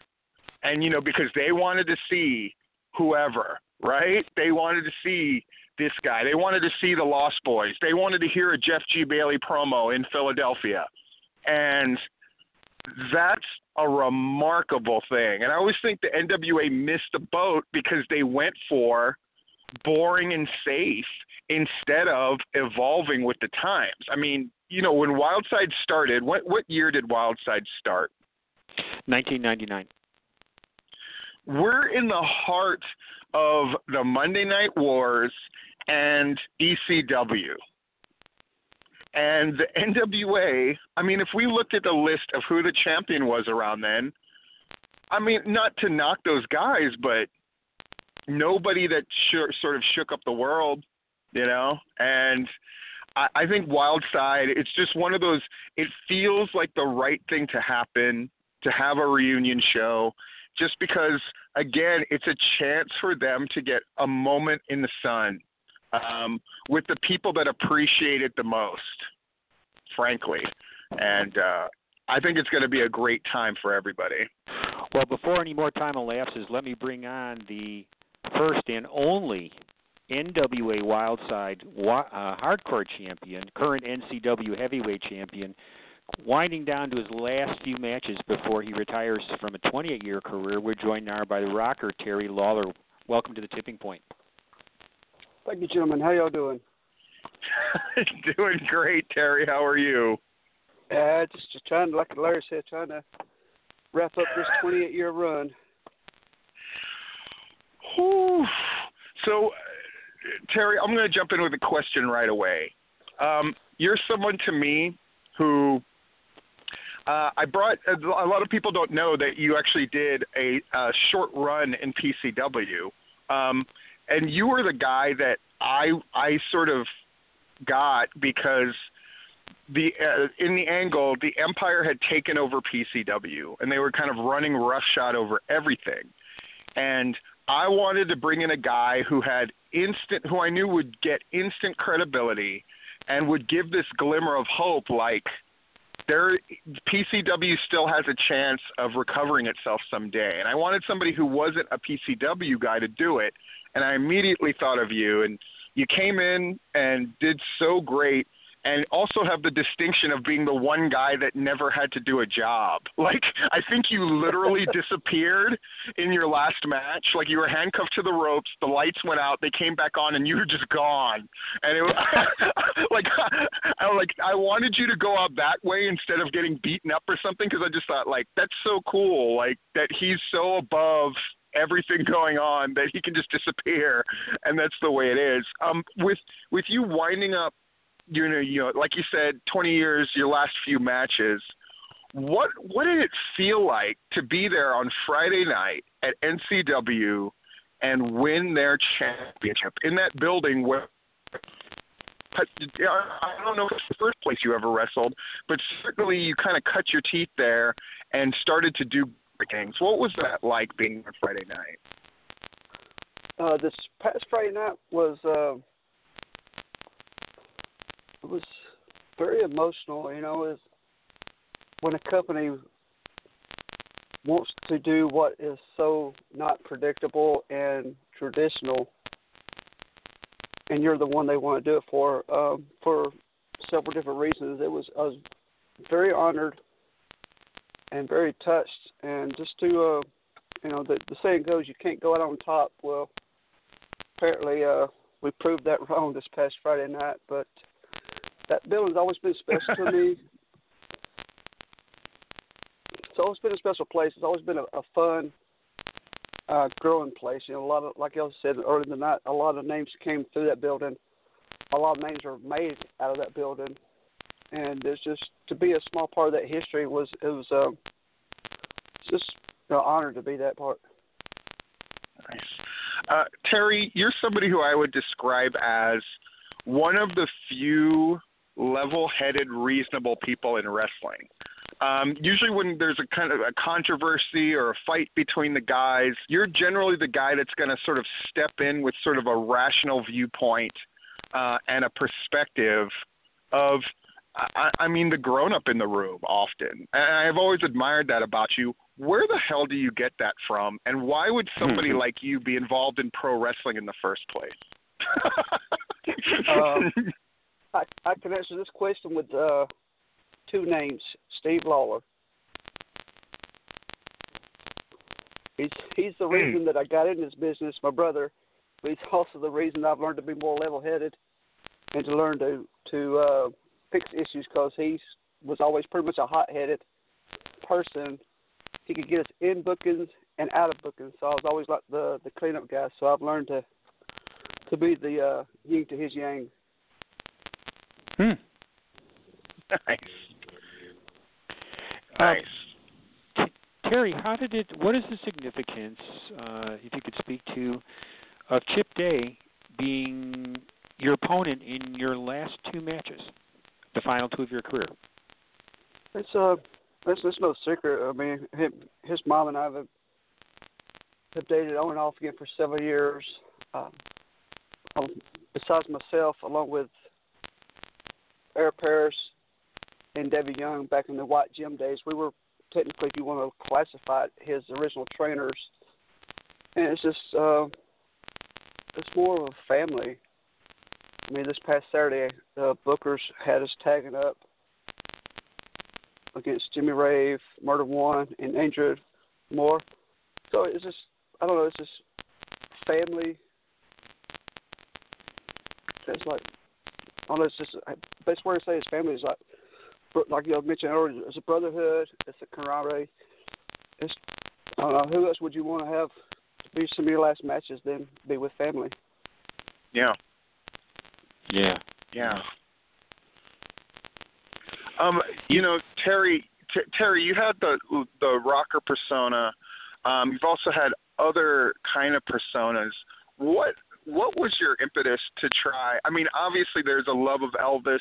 And you know, because they wanted to see whoever, right? They wanted to see this guy. They wanted to see the Lost Boys. They wanted to hear a Jeff G. Bailey promo in Philadelphia. And that's a remarkable thing. And I always think the NWA missed the boat because they went for boring and safe instead of evolving with the times. I mean, you know, when Wildside started, what what year did Wildside start? 1999. We're in the heart of the Monday Night Wars and ECW. And the NWA, I mean, if we looked at the list of who the champion was around then, I mean, not to knock those guys, but nobody that sh- sort of shook up the world, you know? And I, I think Wildside. It's just one of those. It feels like the right thing to happen to have a reunion show, just because again, it's a chance for them to get a moment in the sun um, with the people that appreciate it the most, frankly. And uh, I think it's going to be a great time for everybody. Well, before any more time elapses, let me bring on the first and only NWA Wildside uh, Hardcore Champion, current NCW Heavyweight Champion, winding down to his last few matches before he retires from a 28-year career. We're joined now by the Rocker Terry Lawler. Welcome to the Tipping Point. Thank you, gentlemen. How y'all doing? doing great, Terry. How are you? Uh, just, just trying, like Larry said, trying to wrap up this 28 year run. Whew. So, Terry, I'm going to jump in with a question right away. Um, you're someone to me who uh, I brought. A lot of people don't know that you actually did a, a short run in PCW, um, and you were the guy that I I sort of got because the uh, in the angle the Empire had taken over PCW and they were kind of running roughshod over everything, and I wanted to bring in a guy who had instant who I knew would get instant credibility and would give this glimmer of hope like there PCW still has a chance of recovering itself someday. And I wanted somebody who wasn't a PCW guy to do it and I immediately thought of you. And you came in and did so great and also have the distinction of being the one guy that never had to do a job. Like I think you literally disappeared in your last match. Like you were handcuffed to the ropes, the lights went out, they came back on, and you were just gone. And it was like I like I wanted you to go out that way instead of getting beaten up or something because I just thought like that's so cool. Like that he's so above everything going on that he can just disappear and that's the way it is um with with you winding up you know, you know, like you said, 20 years, your last few matches. What what did it feel like to be there on Friday night at NCW and win their championship in that building where I don't know if it's the first place you ever wrestled, but certainly you kind of cut your teeth there and started to do things. What was that like being on Friday night? Uh, this past Friday night was uh, was very emotional. You know, is when a company wants to do what is so not predictable and traditional, and you're the one they want to do it for, um, for several different reasons. It was I was very honored and very touched, and just to uh, you know, the the saying goes, you can't go out on top. Well, apparently, uh, we proved that wrong this past Friday night, but that building's always been special to me. It's always been a special place. It's always been a, a fun, uh, growing place. You know, a lot of, like I said earlier in the night, a lot of names came through that building. A lot of names were made out of that building, and it's just to be a small part of that history was it was um, just an honor to be that part. Nice, uh, Terry. You're somebody who I would describe as one of the few level-headed, reasonable people in wrestling. Um, usually, when there's a kind of a controversy or a fight between the guys, you're generally the guy that's going to sort of step in with sort of a rational viewpoint uh, and a perspective of, I, I mean, the grown-up in the room often. And I've always admired that about you. Where the hell do you get that from? And why would somebody mm-hmm. like you be involved in pro wrestling in the first place? um, I, I can answer this question with uh, two names: Steve Lawler. He's he's the hmm. reason that I got in this business. My brother, but he's also the reason I've learned to be more level-headed and to learn to to uh, fix issues because he was always pretty much a hot-headed person. He could get us in bookings and out of bookings, so I was always like the the cleanup guy. So I've learned to to be the uh, yin to his yang. Hmm. Nice. Um, nice. Terry, how did it? What is the significance, uh, if you could speak to, of Chip Day being your opponent in your last two matches, the final two of your career? It's uh, it's, it's no secret. I mean, him, his mom and I have, have dated on and off again for several years. Um, um, besides myself, along with Eric Paris and Debbie Young back in the White Gym days, we were technically, if you want to classify it, his original trainers. And it's just, uh, it's more of a family. I mean, this past Saturday, the Bookers had us tagging up against Jimmy Rave, Murder One, and Andrew Moore. So it's just, I don't know, it's just family. It's like, I don't know, it's just, best way to say it's family is like, like you mentioned earlier, it's a brotherhood, it's a camaraderie. It's, I don't know, who else would you want to have to be some of your last matches than be with family? Yeah. Yeah. Yeah. Um, you know, Terry, T- Terry, you had the the rocker persona. Um, you've also had other kind of personas. What what was your impetus to try? I mean, obviously there's a love of Elvis,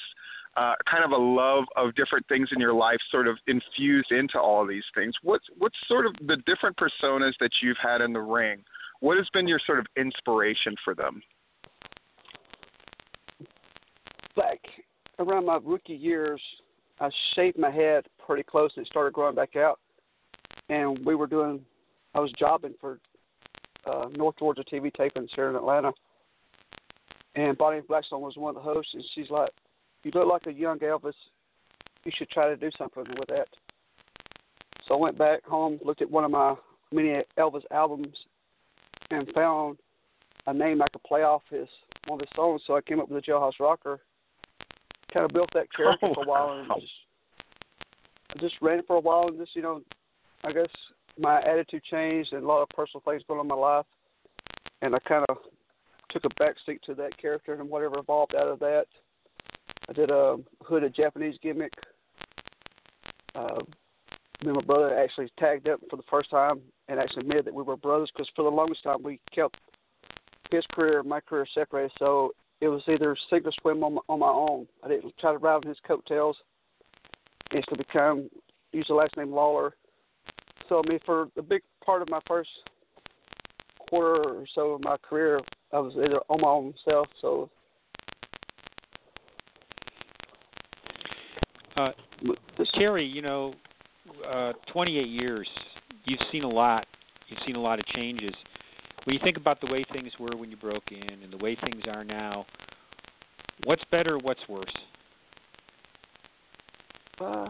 uh, kind of a love of different things in your life, sort of infused into all of these things. What's what's sort of the different personas that you've had in the ring? What has been your sort of inspiration for them? Back around my rookie years, I shaved my head pretty close and it started growing back out. And we were doing, I was jobbing for uh, North Georgia TV tapings here in Atlanta. And Bonnie Blackstone was one of the hosts, and she's like, "You look like a young Elvis. You should try to do something with that." So I went back home, looked at one of my many Elvis albums, and found a name I could play off his one of his songs. So I came up with the Jailhouse Rocker. Kind of built that character Oh, for a while, and just I just ran it for a while, and just you know, I guess my attitude changed and a lot of personal things going on in my life, and I kind of took a backseat to that character and whatever evolved out of that. I did a hooded Japanese gimmick. Uh, me and my brother actually tagged up for the first time and actually admitted that we were brothers because for the longest time we kept his career and my career separated. So it was either sink or swim on my, on my own. I didn't try to ride on his coattails. Instantly become use the last name Lawler. So I mean, for a big part of my first quarter or so of my career, I was either on my own self. So Uh, Terry, you know, uh, 28 years, you've seen a lot. You've seen a lot of changes. When you think about the way things were when you broke in and the way things are now, what's better, what's worse? Uh,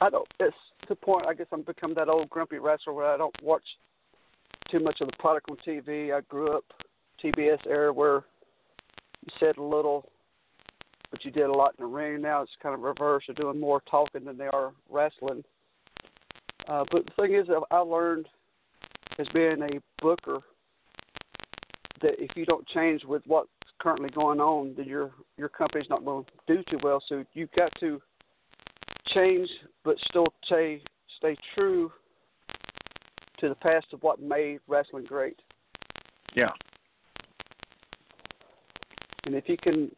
I don't. It's to the point. I guess I'm become that old grumpy wrestler where I don't watch too much of the product on TV. I grew up TBS era where you said a little, but you did a lot in the ring. Now it's kind of reverse. They're doing more talking than they are wrestling. Uh, but the thing is, I learned as being a booker that if you don't change with what's currently going on, then your your company's not going to do too well. So you've got to change, but still stay stay true to the past of what made wrestling great. Yeah. And if you can,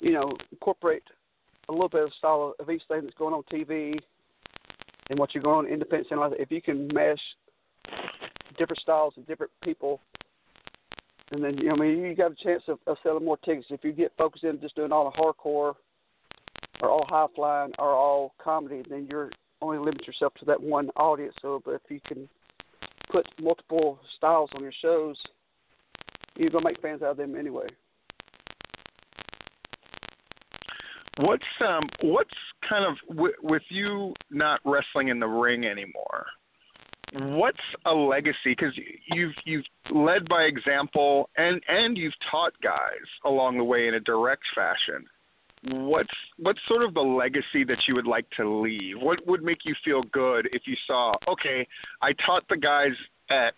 you know, incorporate a little bit of style of each thing that's going on TV and what you're going on independent center, if you can mesh different styles and different people, and then you know, I mean, you got a chance of, of selling more tickets if you get focused in just doing all the hardcore or all high flying or all comedy, then you're only limit yourself to that one audience. So, but if you can put multiple styles on your shows, you're gonna make fans out of them anyway. What's um what's kind of with, with you not wrestling in the ring anymore? What's a legacy? Because you've you've led by example and and you've taught guys along the way in a direct fashion. What's what's sort of the legacy that you would like to leave? What would make you feel good if you saw okay, I taught the guys X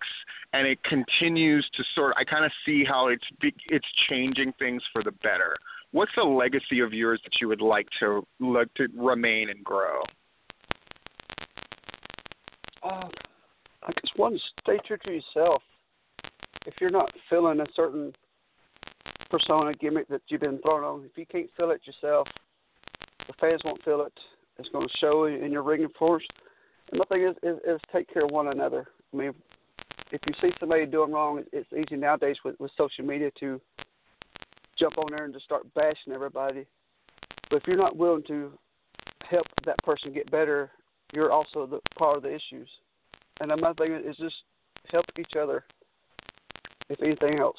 and it continues to sort. I kind of see how it's it's changing things for the better what's the legacy of yours that you would like to like to remain and grow? Uh, I guess one, stay true to yourself. If you're not feeling a certain persona gimmick that you've been thrown on. If you can't feel it yourself, the fans won't feel it. It's going to show in your ring force. And my thing is, is, is take care of one another. I mean, if you see somebody doing wrong, it's easy nowadays with, with social media to jump on there and just start bashing everybody. But if you're not willing to help that person get better, you're also the part of the issues. And my thing is just help each other, if anything else.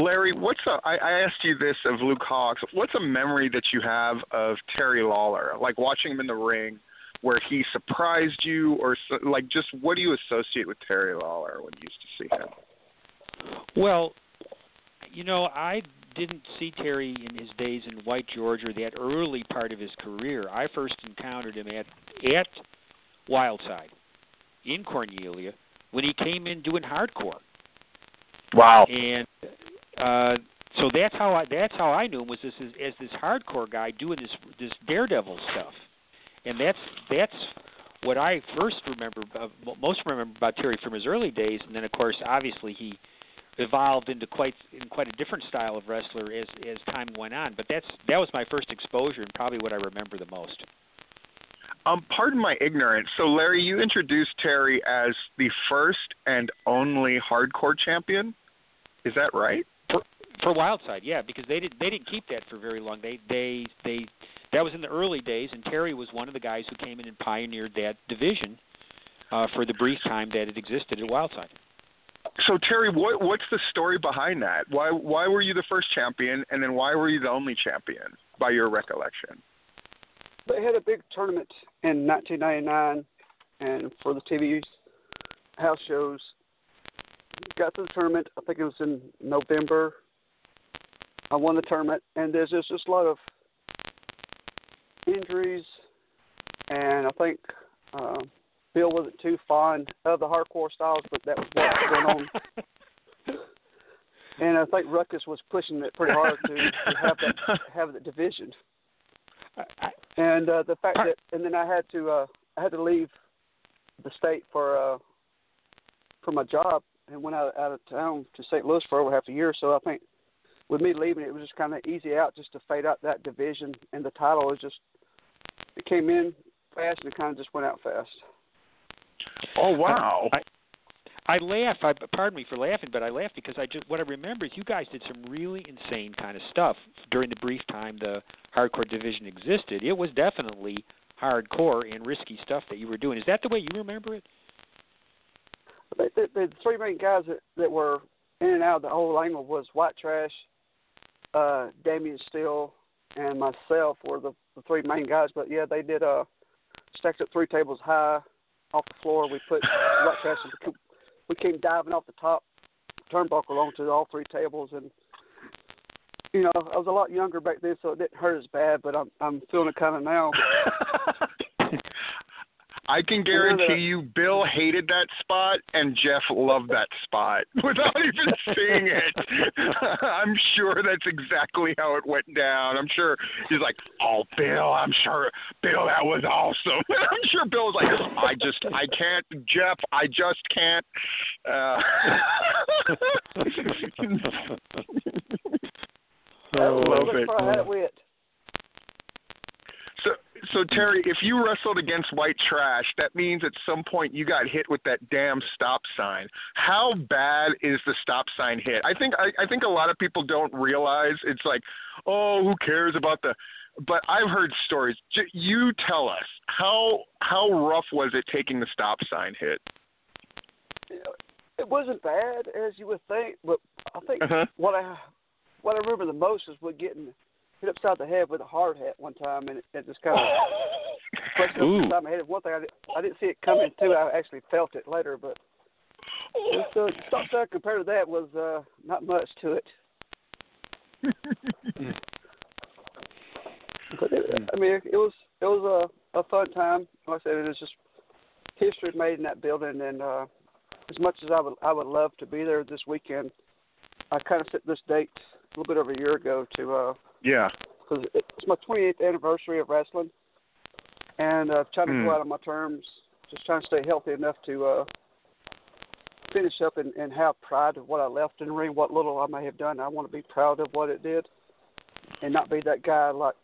Larry, what's a? I, I asked you this of Luke Hawx. What's a memory that you have of Terry Lawler, like watching him in the ring, where he surprised you, or so- like just what do you associate with Terry Lawler when you used to see him? Well, you know, I didn't see Terry in his days in White Georgia, that early part of his career. I first encountered him at at Wildside in Cornelia when he came in doing hardcore. Wow. And uh so that's how I that's how I knew him was this as, as this hardcore guy doing this this daredevil stuff. And that's that's what I first remember uh, most remember about Terry from his early days and then of course obviously he evolved into quite in quite a different style of wrestler as as time went on. But that's that was my first exposure and probably what I remember the most. Um, pardon my ignorance. So, Larry, you introduced Terry as the first and only hardcore champion. Is that right? For for Wildside, yeah, because they did they didn't keep that for very long. They they they that was in the early days, and Terry was one of the guys who came in and pioneered that division uh, for the brief time that it existed at Wildside. So, Terry, what what's the story behind that? Why why were you the first champion, and then why were you the only champion, by your recollection? They had a big tournament in 1999, and for the TV house shows, got to the tournament. I think it was in November. I won the tournament, and there's just, just a lot of injuries, and I think uh, Bill wasn't too fond of the hardcore styles, but that was what was going on. And I think Ruckus was pushing it pretty hard to, to have that have the division. And uh, the fact that, and then I had to, uh, I had to leave the state for uh, for my job, and went out out of town to St. Louis for over half a year. So I think with me leaving, it was just kind of easy out just to fade out that division, and the title was just it came in fast and it kind of just went out fast. Oh wow! I, I laugh. I, pardon me for laughing, but I laugh because I just what I remember is you guys did some really insane kind of stuff during the brief time the hardcore division existed. It was definitely hardcore and risky stuff that you were doing. Is that the way you remember it? The, the, the three main guys that, that were in and out of the whole angle was White Trash, uh, Damian Steele, and myself were the, the three main guys. But yeah, they did uh stacked up three tables high off the floor. We put White Trash. and We came diving off the top turnbuckle onto all three tables, and you know I was a lot younger back then, so it didn't hurt as bad. But I'm I'm feeling it kind of now. I can guarantee you, Bill hated that spot, and Jeff loved that spot without even seeing it. I'm sure that's exactly how it went down. I'm sure he's like, "Oh, Bill, I'm sure, Bill, that was awesome." I'm sure Bill was like, "I just, I can't, Jeff, I just can't." Uh, I love That's it. where I had it with. So, Terry, if you wrestled against White Trash, that means at some point you got hit with that damn stop sign. How bad is the stop sign hit? I think I, I think a lot of people don't realize it's like, oh, who cares about the? But I've heard stories. J- You tell us how how rough was it taking the stop sign hit? It wasn't bad as you would think, but I think Uh-huh. what I what I remember the most is with getting hit upside the head with a hard hat one time, and it, it just kind of pushed me Ooh. upside my head. One thing I, did, I didn't see it coming too. I actually felt it later, but just, uh, stop sign compared to that was uh, not much to it. But it, I mean, it, it was it was a a fun time. Like I said, it was just history made in that building, and uh, as much as I would I would love to be there this weekend, I kind of set this date a little bit over a year ago to uh Yeah. because it's my 28th anniversary of wrestling, and uh, trying to Hmm. go out on my terms just trying to stay healthy enough to uh, finish up and, and have pride of what I left in the ring, what little I may have done. I want to be proud of what it did, and not be that guy like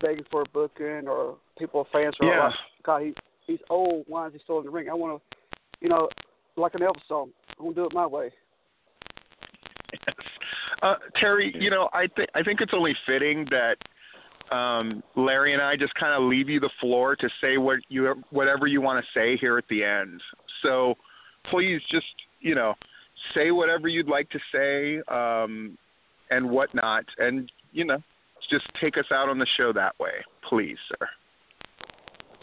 begging for a booking or people fans are Yeah. like, God, he he's old. Why is he still in the ring? I want to, you know, like an Elvis song. I want to do it my way. Yes. Uh, Terry, you know, I think I think it's only fitting that um, Larry and I just kind of leave you the floor to say what you whatever you want to say here at the end. So please just you know say whatever you'd like to say um, and whatnot, and you know just take us out on the show that way, please, sir.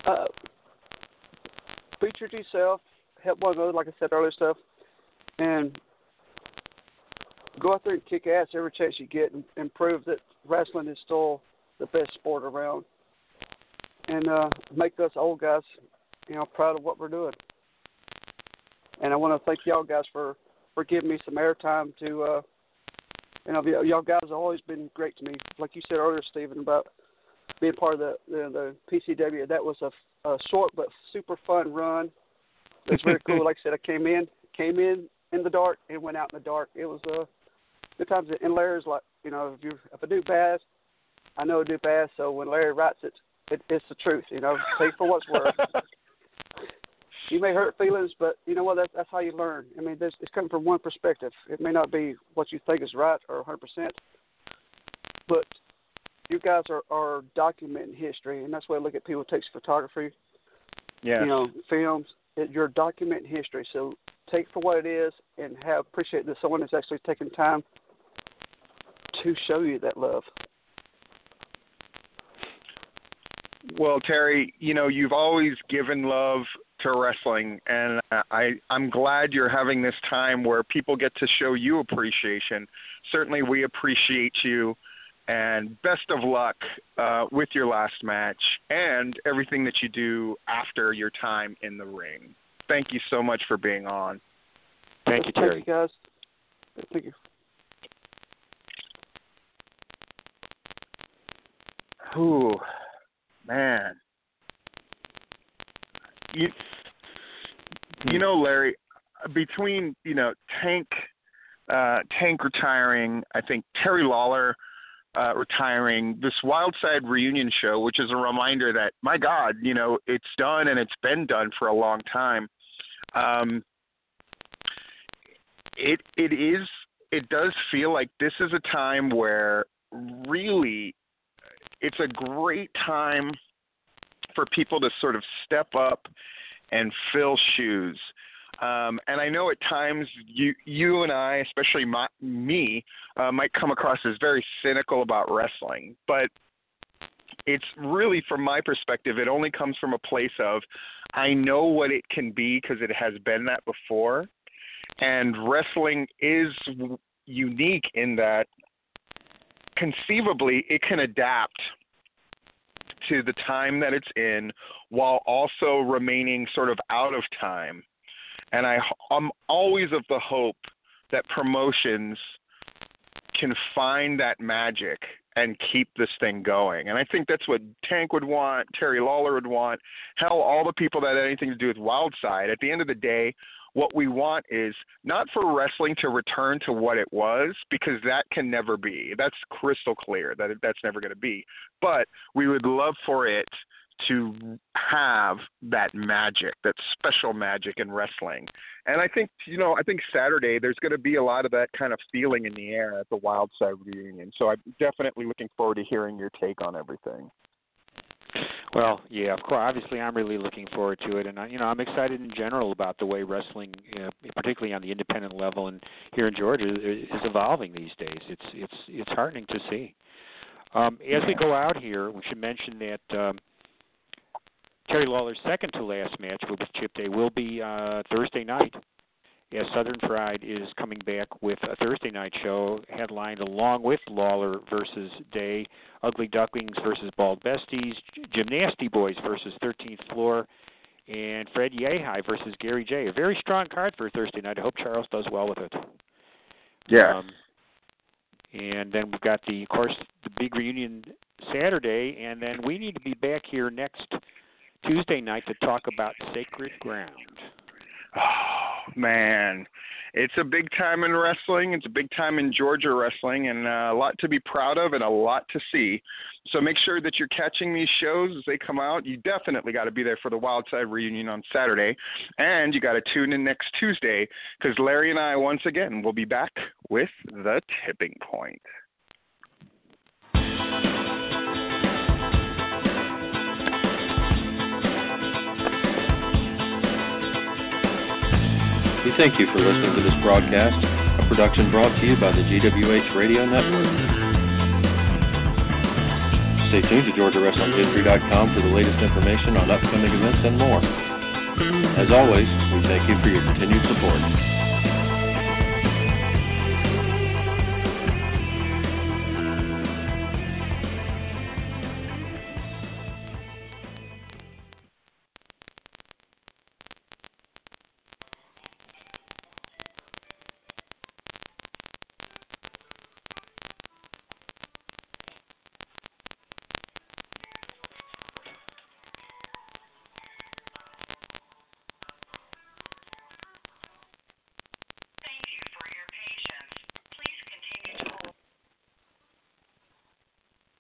uh, be to yourself, help one another, like I said earlier, stuff, and go out there and kick ass every chance you get, and, and prove that wrestling is still the best sport around, and uh, make us old guys, you know, proud of what we're doing. And I want to thank y'all guys for for giving me some airtime to. Uh, you know, y'all guys have always been great to me. Like you said earlier, Stephen, about being part of the the, the PCW. That was a, a short but super fun run. It was very cool. Like I said, I came in came in in the dark and went out in the dark. It was uh, good times. And Larry's like, you know, if you if I do bad, I know I do bad. So when Larry writes it, it it's the truth. You know, take for what's worth. you may hurt feelings, but you know what? That's that's how you learn. I mean, this it's coming from one perspective. It may not be what you think is right or 100%, but you guys are are documenting history, and that's why I look at people who takes photography, Yes. you know, films. It, you're documenting history, so take for what it is, and have appreciate that someone is actually taking time to show you that love. Well, Terry, you know you've always given love to wrestling, and I I'm glad you're having this time where people get to show you appreciation. Certainly, we appreciate you, and best of luck uh, with your last match and everything that you do after your time in the ring. Thank you so much for being on. Thank you, Terry. Thank you, guys. Thank you. Ooh, man. You, you know, Larry, between you know Tank, uh, Tank retiring, I think Terry Lawler uh, retiring, this Wildside reunion show, which is a reminder that my God, you know, it's done and it's been done for a long time. Um, it it is it does feel like this is a time where really it's a great time for people to sort of step up and fill shoes. Um, and I know at times you you and I, especially my, me, uh, might come across as very cynical about wrestling, but it's really from my perspective, it only comes from a place of I know what it can be because it has been that before, and wrestling is unique in that conceivably it can adapt to the time that it's in while also remaining sort of out of time. And I, I'm always of the hope that promotions can find that magic and keep this thing going. And I think that's what Tank would want, Terry Lawler would want, hell, all the people that had anything to do with Wildside. At the end of the day, what we want is not for wrestling to return to what it was because that can never be. That's crystal clear that that's never going to be. But we would love for it to have that magic, that special magic in wrestling. And I think, you know, I think Saturday there's going to be a lot of that kind of feeling in the air at the Wild Side reunion. So I'm definitely looking forward to hearing your take on everything. Well, yeah, of course. Obviously, I'm really looking forward to it, and I, you know, I'm excited in general about the way wrestling, uh, particularly on the independent level and here in Georgia, is is evolving these days. It's it's it's heartening to see. Um, as we go out here, we should mention that um, Terry Lawler's second to last match with Chip Day will be uh, Thursday night. As Southern Fried is coming back with a Thursday night show headlined along with Lawler versus Day, Ugly Ducklings versus Bald Besties, Gymnasty Boys versus 13th Floor, and Fred Yehi versus Gary Jay. A very strong card for Thursday night. I hope Charles does well with it. Yeah. Um, and then we've got the, of course, the big reunion Saturday, and then we need to be back here next Tuesday night to talk about sacred ground. Man, it's a big time in wrestling. It's a big time in Georgia wrestling, and uh, a lot to be proud of and a lot to see. So make sure that you're catching these shows as they come out. You definitely got to be there for the Wildside reunion on Saturday, and you got to tune in next Tuesday because Larry and I once again will be back with the tipping point. We thank you for listening to this broadcast, a production brought to you by the GWH Radio Network. Stay tuned to GeorgiaWrestlingHistory.com for the latest information on upcoming events and more. As always, we thank you for your continued support.